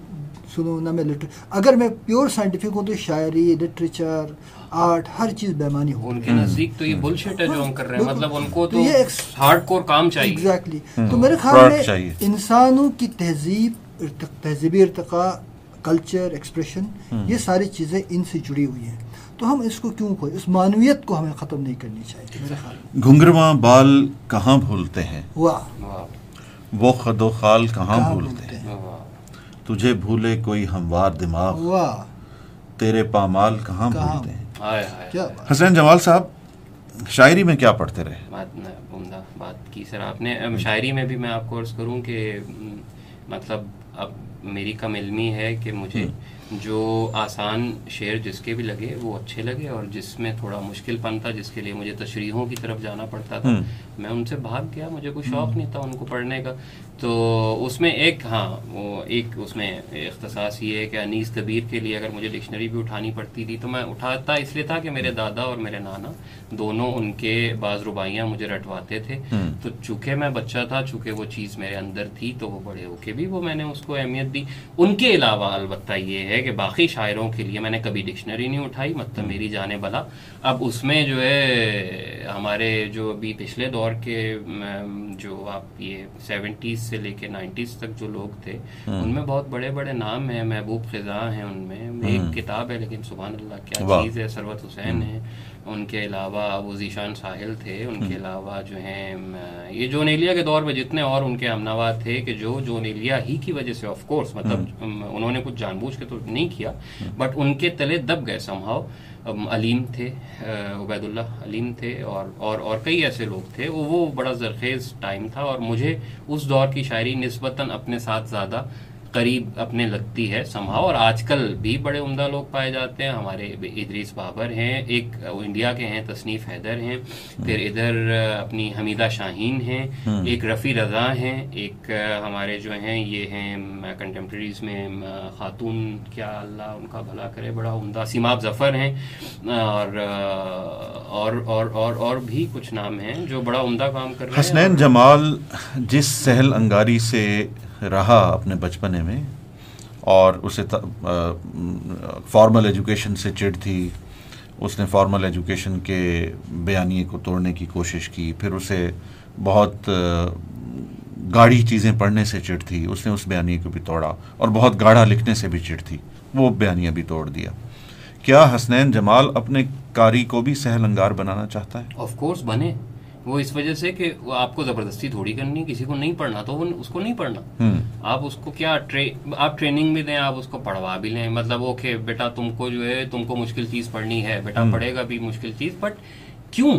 سنوں نہ میں لٹر اگر میں پیور سائنٹیفک ہوں تو شاعری لٹریچر آرٹ ہر چیز بیمانی ہو ان کے نزدیک تو یہ بلشٹ ہے جو ہم کر رہے ہیں۔ مطلب ان کو تو تو یہ ایک- ہارڈ کور کام چاہیے۔ ایگزیکٹلی تو میرے خیال میں۔ انسانوں کی تہذیب تہذیبی ارتقاء کلچر ایکسپریشن یہ ساری چیزیں ان سے جڑی ہوئی ہیں۔ تو ہم اس کو کیوں کھوئے؟ اس معنویت کو ہمیں ختم نہیں کرنی چاہیے میرے خیال میں۔ گھنگرواں بال کہاں بھولتے ہیں؟ واہ۔ وہ خد و خال کہاں بھولتے ہیں۔ تجھے بھولے کوئی ہموار دماغ۔ واہ۔ تیرے پامال کہاں؟ بھولتے ہیں؟ حسین جمال صاحب شاعری میں کیا پڑھتے رہے؟ بات عمدہ بات کی سر آپ نے۔ شاعری میں بھی میں آپ کو عرض کروں کہ مطلب اب میری کم علمی ہے کہ مجھے جو آسان شعر جس کے بھی لگے وہ اچھے لگے اور جس میں تھوڑا مشکل پن تھا جس کے لیے مجھے تشریحوں کی طرف جانا پڑتا تھا میں ان سے بھاگ گیا مجھے کوئی شوق نہیں تھا ان کو پڑھنے کا۔ تو اس میں ایک ہاں وہ ایک اس میں اختصاص یہ ہے کہ انیس کبیر کے لیے اگر مجھے ڈکشنری بھی اٹھانی پڑتی تھی تو میں اٹھاتا اس لیے تھا کہ میرے دادا اور میرے نانا دونوں ان کے بعض ربائیاں مجھے رٹواتے تھے۔ تو چونکہ میں بچہ تھا چونکہ وہ چیز میرے اندر تھی تو وہ بڑے ہو کے بھی وہ میں نے اس کو اہمیت دی۔ ان کے علاوہ البتہ یہ ہے کہ باقی شاعروں کے لیے میں نے کبھی ڈکشنری نہیں اٹھائی مطلب میری جانے بلا۔ اب اس میں جو ہے ہمارے جو ابھی پچھلے دور کے جو آپ یہ سیونٹیز سے لے کے نائنٹیز تک جو لوگ تھے ان میں بہت بڑے بڑے نام ہیں محبوب خزاں ہیں ان میں ایک کتاب ہے لیکن سبحان اللہ کیا چیز ہے؟ سروت حسین ہے ان کے علاوہ ابو ذیشان ساحل تھے ان کے علاوہ جو ہیں یہ جونیلیا کے دور میں جتنے اور ان کے امناوات تھے کہ جو جونیلیا ہی کی وجہ سے آف کورس مطلب انہوں نے کچھ جان بوجھ کے تو نہیں کیا بٹ ان کے تلے دب گئے سمہاؤ علیم تھے عبید اللہ علیم تھے اور اور اور کئی ایسے لوگ تھے وہ بڑا زرخیز ٹائم تھا اور مجھے اس دور کی شاعری نسبتاً اپنے ساتھ زیادہ قریب اپنے لگتی ہے سمہا اور آج کل بھی بڑے عمدہ لوگ پائے جاتے ہیں۔ ہمارے ادریس بابر ہیں ایک انڈیا کے ہیں تصنیف حیدر ہیں۔ پھر ادھر اپنی حمیدہ شاہین ہیں۔ ایک رفیع رضا ہیں ایک ہمارے جو ہیں یہ ہیں کنٹمپریز میں خاتون کیا اللہ ان کا بھلا کرے بڑا عمدہ۔ سیماب ظفر ہیں اور اور اور اور اور بھی کچھ نام ہیں جو بڑا عمدہ کام کر رہے ہیں۔ حسنین جمال جس سہل انگاری سے رہا اپنے بچپنے میں اور اسے فارمل ایجوکیشن سے چڑ تھی۔ اس نے فارمل ایجوکیشن کے بیانیے کو توڑنے کی کوشش کی، پھر اسے بہت گاڑھی چیزیں پڑھنے سے چڑ تھی۔ اس نے اس بیانیے کو بھی توڑا اور بہت گاڑھا لکھنے سے بھی چڑ تھی۔ وہ بیانیہ بھی توڑ دیا۔ کیا حسنین جمال اپنے کاری کو بھی سہل انگار بنانا چاہتا ہے؟ آف کورس بنے۔ وہ اس وجہ سے کہ آپ کو زبردستی تھوڑی کرنی کسی کو نہیں پڑھنا تو اس کو نہیں پڑھنا۔ آپ اس کو کیا آپ ٹریننگ بھی دیں آپ اس کو پڑھوا بھی لیں۔ مطلب اوکے بیٹا تم کو جو ہے تم کو مشکل چیز پڑھنی ہے بیٹا پڑھے گا بھی مشکل چیز۔ بٹ کیوں؟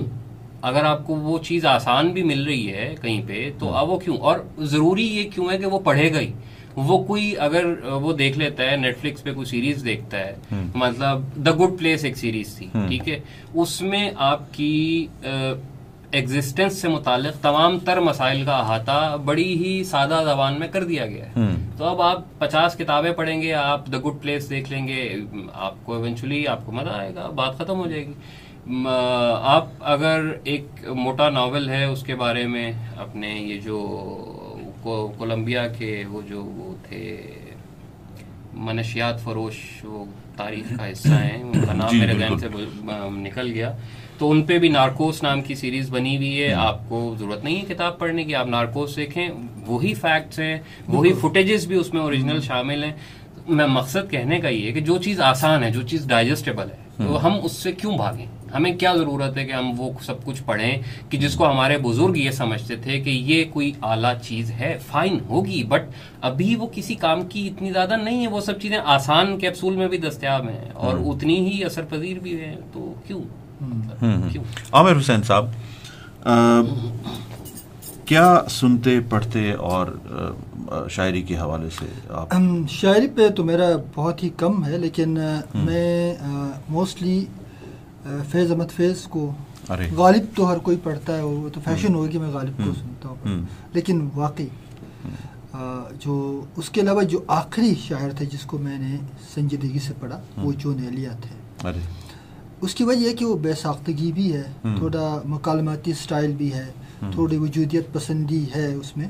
اگر آپ کو وہ چیز آسان بھی مل رہی ہے کہیں پہ تو اب وہ کیوں؟ اور ضروری یہ کیوں ہے کہ وہ پڑھے گا ہی؟ وہ کوئی اگر وہ دیکھ لیتا ہے نیٹ فلکس پہ کوئی سیریز دیکھتا ہے مطلب دا گڈ پلیس ایک سیریز تھی ٹھیک ہے؟ اس میں آپ کی ایگزسٹنس سے متعلق تمام تر مسائل کا احاطہ بڑی ہی سادہ زبان میں کر دیا گیا ہے۔ تو اب آپ پچاس کتابیں پڑھیں گے آپ دا گڈ پلیس دیکھ لیں گے آپ کو ایونچولی آپ کو مزہ آئے گا بات ختم ہو جائے گی۔ آپ اگر ایک موٹا ناول ہے اس کے بارے میں اپنے یہ جو کولمبیا کے وہ جو وہ تھے منشیات فروش وہ تاریخ کا حصہ ہیں ان کا نام جی، میرے ذہن سے نکل گیا۔ تو ان پہ بھی نارکوس نام کی سیریز بنی ہوئی ہے۔ آپ کو ضرورت نہیں ہے کتاب پڑھنے کی آپ نارکوس دیکھیں۔ وہی فیکٹس ہیں وہی فوٹیجز بھی اس میں اوریجنل شامل ہیں۔ میں مقصد کہنے کا یہ ہے کہ جو چیز آسان ہے جو چیز ڈائجسٹیبل ہے تو ہم اس سے کیوں بھاگیں؟ ہمیں کیا ضرورت ہے کہ ہم وہ سب کچھ پڑھیں کہ جس کو ہمارے بزرگ یہ سمجھتے تھے کہ یہ کوئی اعلیٰ چیز ہے فائن ہوگی بٹ ابھی وہ کسی کام کی اتنی زیادہ نہیں ہے۔ وہ سب چیزیں آسان کیپسول میں بھی دستیاب ہیں اور اتنی ہی اثر پذیر بھی ہیں تو کیوں؟ عامر حسین صاحب کیا سنتے پڑھتے اور شاعری کے حوالے سے آپ؟ شاعری پہ تو میرا بہت ہی کم ہے لیکن میں موسٹلی فیض احمد فیض کو غالب تو ہر کوئی پڑھتا ہے وہ تو فیشن ہوگی کہ میں غالب کو سنتا ہوں۔ لیکن واقعی جو اس کے علاوہ جو آخری شاعر تھے جس کو میں نے سنجیدگی سے پڑھا وہ جو نیلیا تھے۔ اس کی وجہ یہ کہ وہ بے ساختگی بھی ہے تھوڑا مکالماتی سٹائل بھی ہے تھوڑی وجودیت پسندی ہے اس میں۔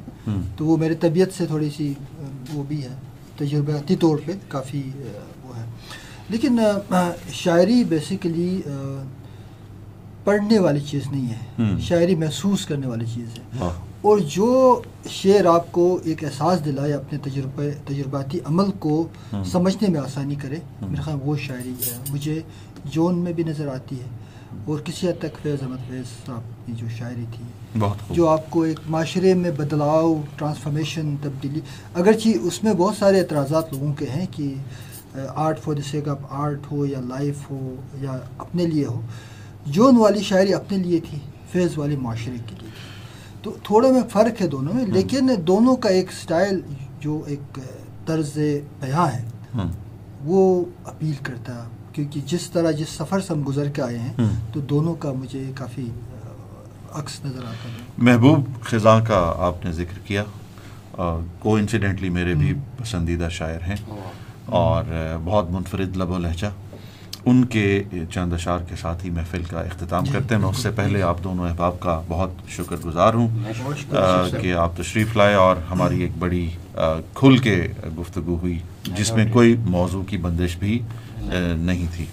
تو وہ میرے طبیعت سے تھوڑی سی وہ بھی ہے تجرباتی طور پہ کافی وہ ہے۔ لیکن شاعری بیسیکلی پڑھنے والی چیز نہیں ہے۔ شاعری محسوس کرنے والی چیز ہے۔ اور جو شعر آپ کو ایک احساس دلائے اپنے تجربے تجرباتی عمل کو سمجھنے میں آسانی کرے میرے خیال وہ شاعری ہے مجھے جون میں بھی نظر آتی ہے۔ اور کسی حد تک فیض احمد فیض صاحب کی جو شاعری تھی جو آپ کو ایک معاشرے میں بدلاؤ ٹرانسفارمیشن تبدیلی اگرچہ اس میں بہت سارے اعتراضات لوگوں کے ہیں کہ art for the sake of art ہو یا لائف ہو یا اپنے لیے ہو جون والی شاعری اپنے لیے تھی فیض والی معاشرے کے لیے۔ تو تھوڑا میں فرق ہے دونوں میں لیکن دونوں کا ایک سٹائل جو ایک طرز بیاں ہے وہ اپیل کرتا کیونکہ جس طرح جس سفر سے ہم گزر کے آئے ہیں۔ تو دونوں کا مجھے کافی عکس نظر آتا ہے۔ محبوب خزاں کا آپ نے ذکر کیا کو انسیڈنٹلی میرے بھی پسندیدہ شاعر ہیں۔ اور بہت منفرد لب و لہجہ۔ ان کے چند اشعار کے ساتھ ہی محفل کا اختتام جی، کرتے ہیں۔ میں اس سے۔ پہلے آپ دونوں احباب کا بہت شکر گزار ہوں۔ کہ آپ تشریف لائے اور ہماری ایک بڑی کھل کے گفتگو ہوئی جس میں کوئی موضوع کی بندش بھی نہیں تھی۔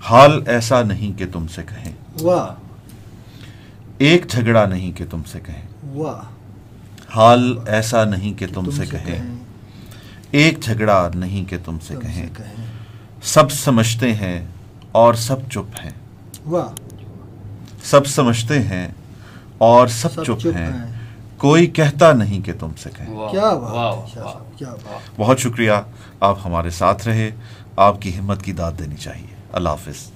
حال ایسا نہیں کہ تم سے کہیں۔ ایک جھگڑا نہیں کہ تم سے کہیں۔ حال ایسا نہیں کہ تم سے کہیں۔ ایک جھگڑا نہیں کہ تم سے کہیں۔ سب سمجھتے ہیں اور سب چپ ہیں۔ واہ۔ سب سمجھتے ہیں اور سب سب چپ چپ ہیں۔ ہیں۔ کوئی کہتا نہیں کہ تم سے کہیں۔ کیا بہت شکریہ آپ ہمارے ساتھ رہے۔ آپ کی ہمت کی داد دینی چاہیے۔ اللہ حافظ۔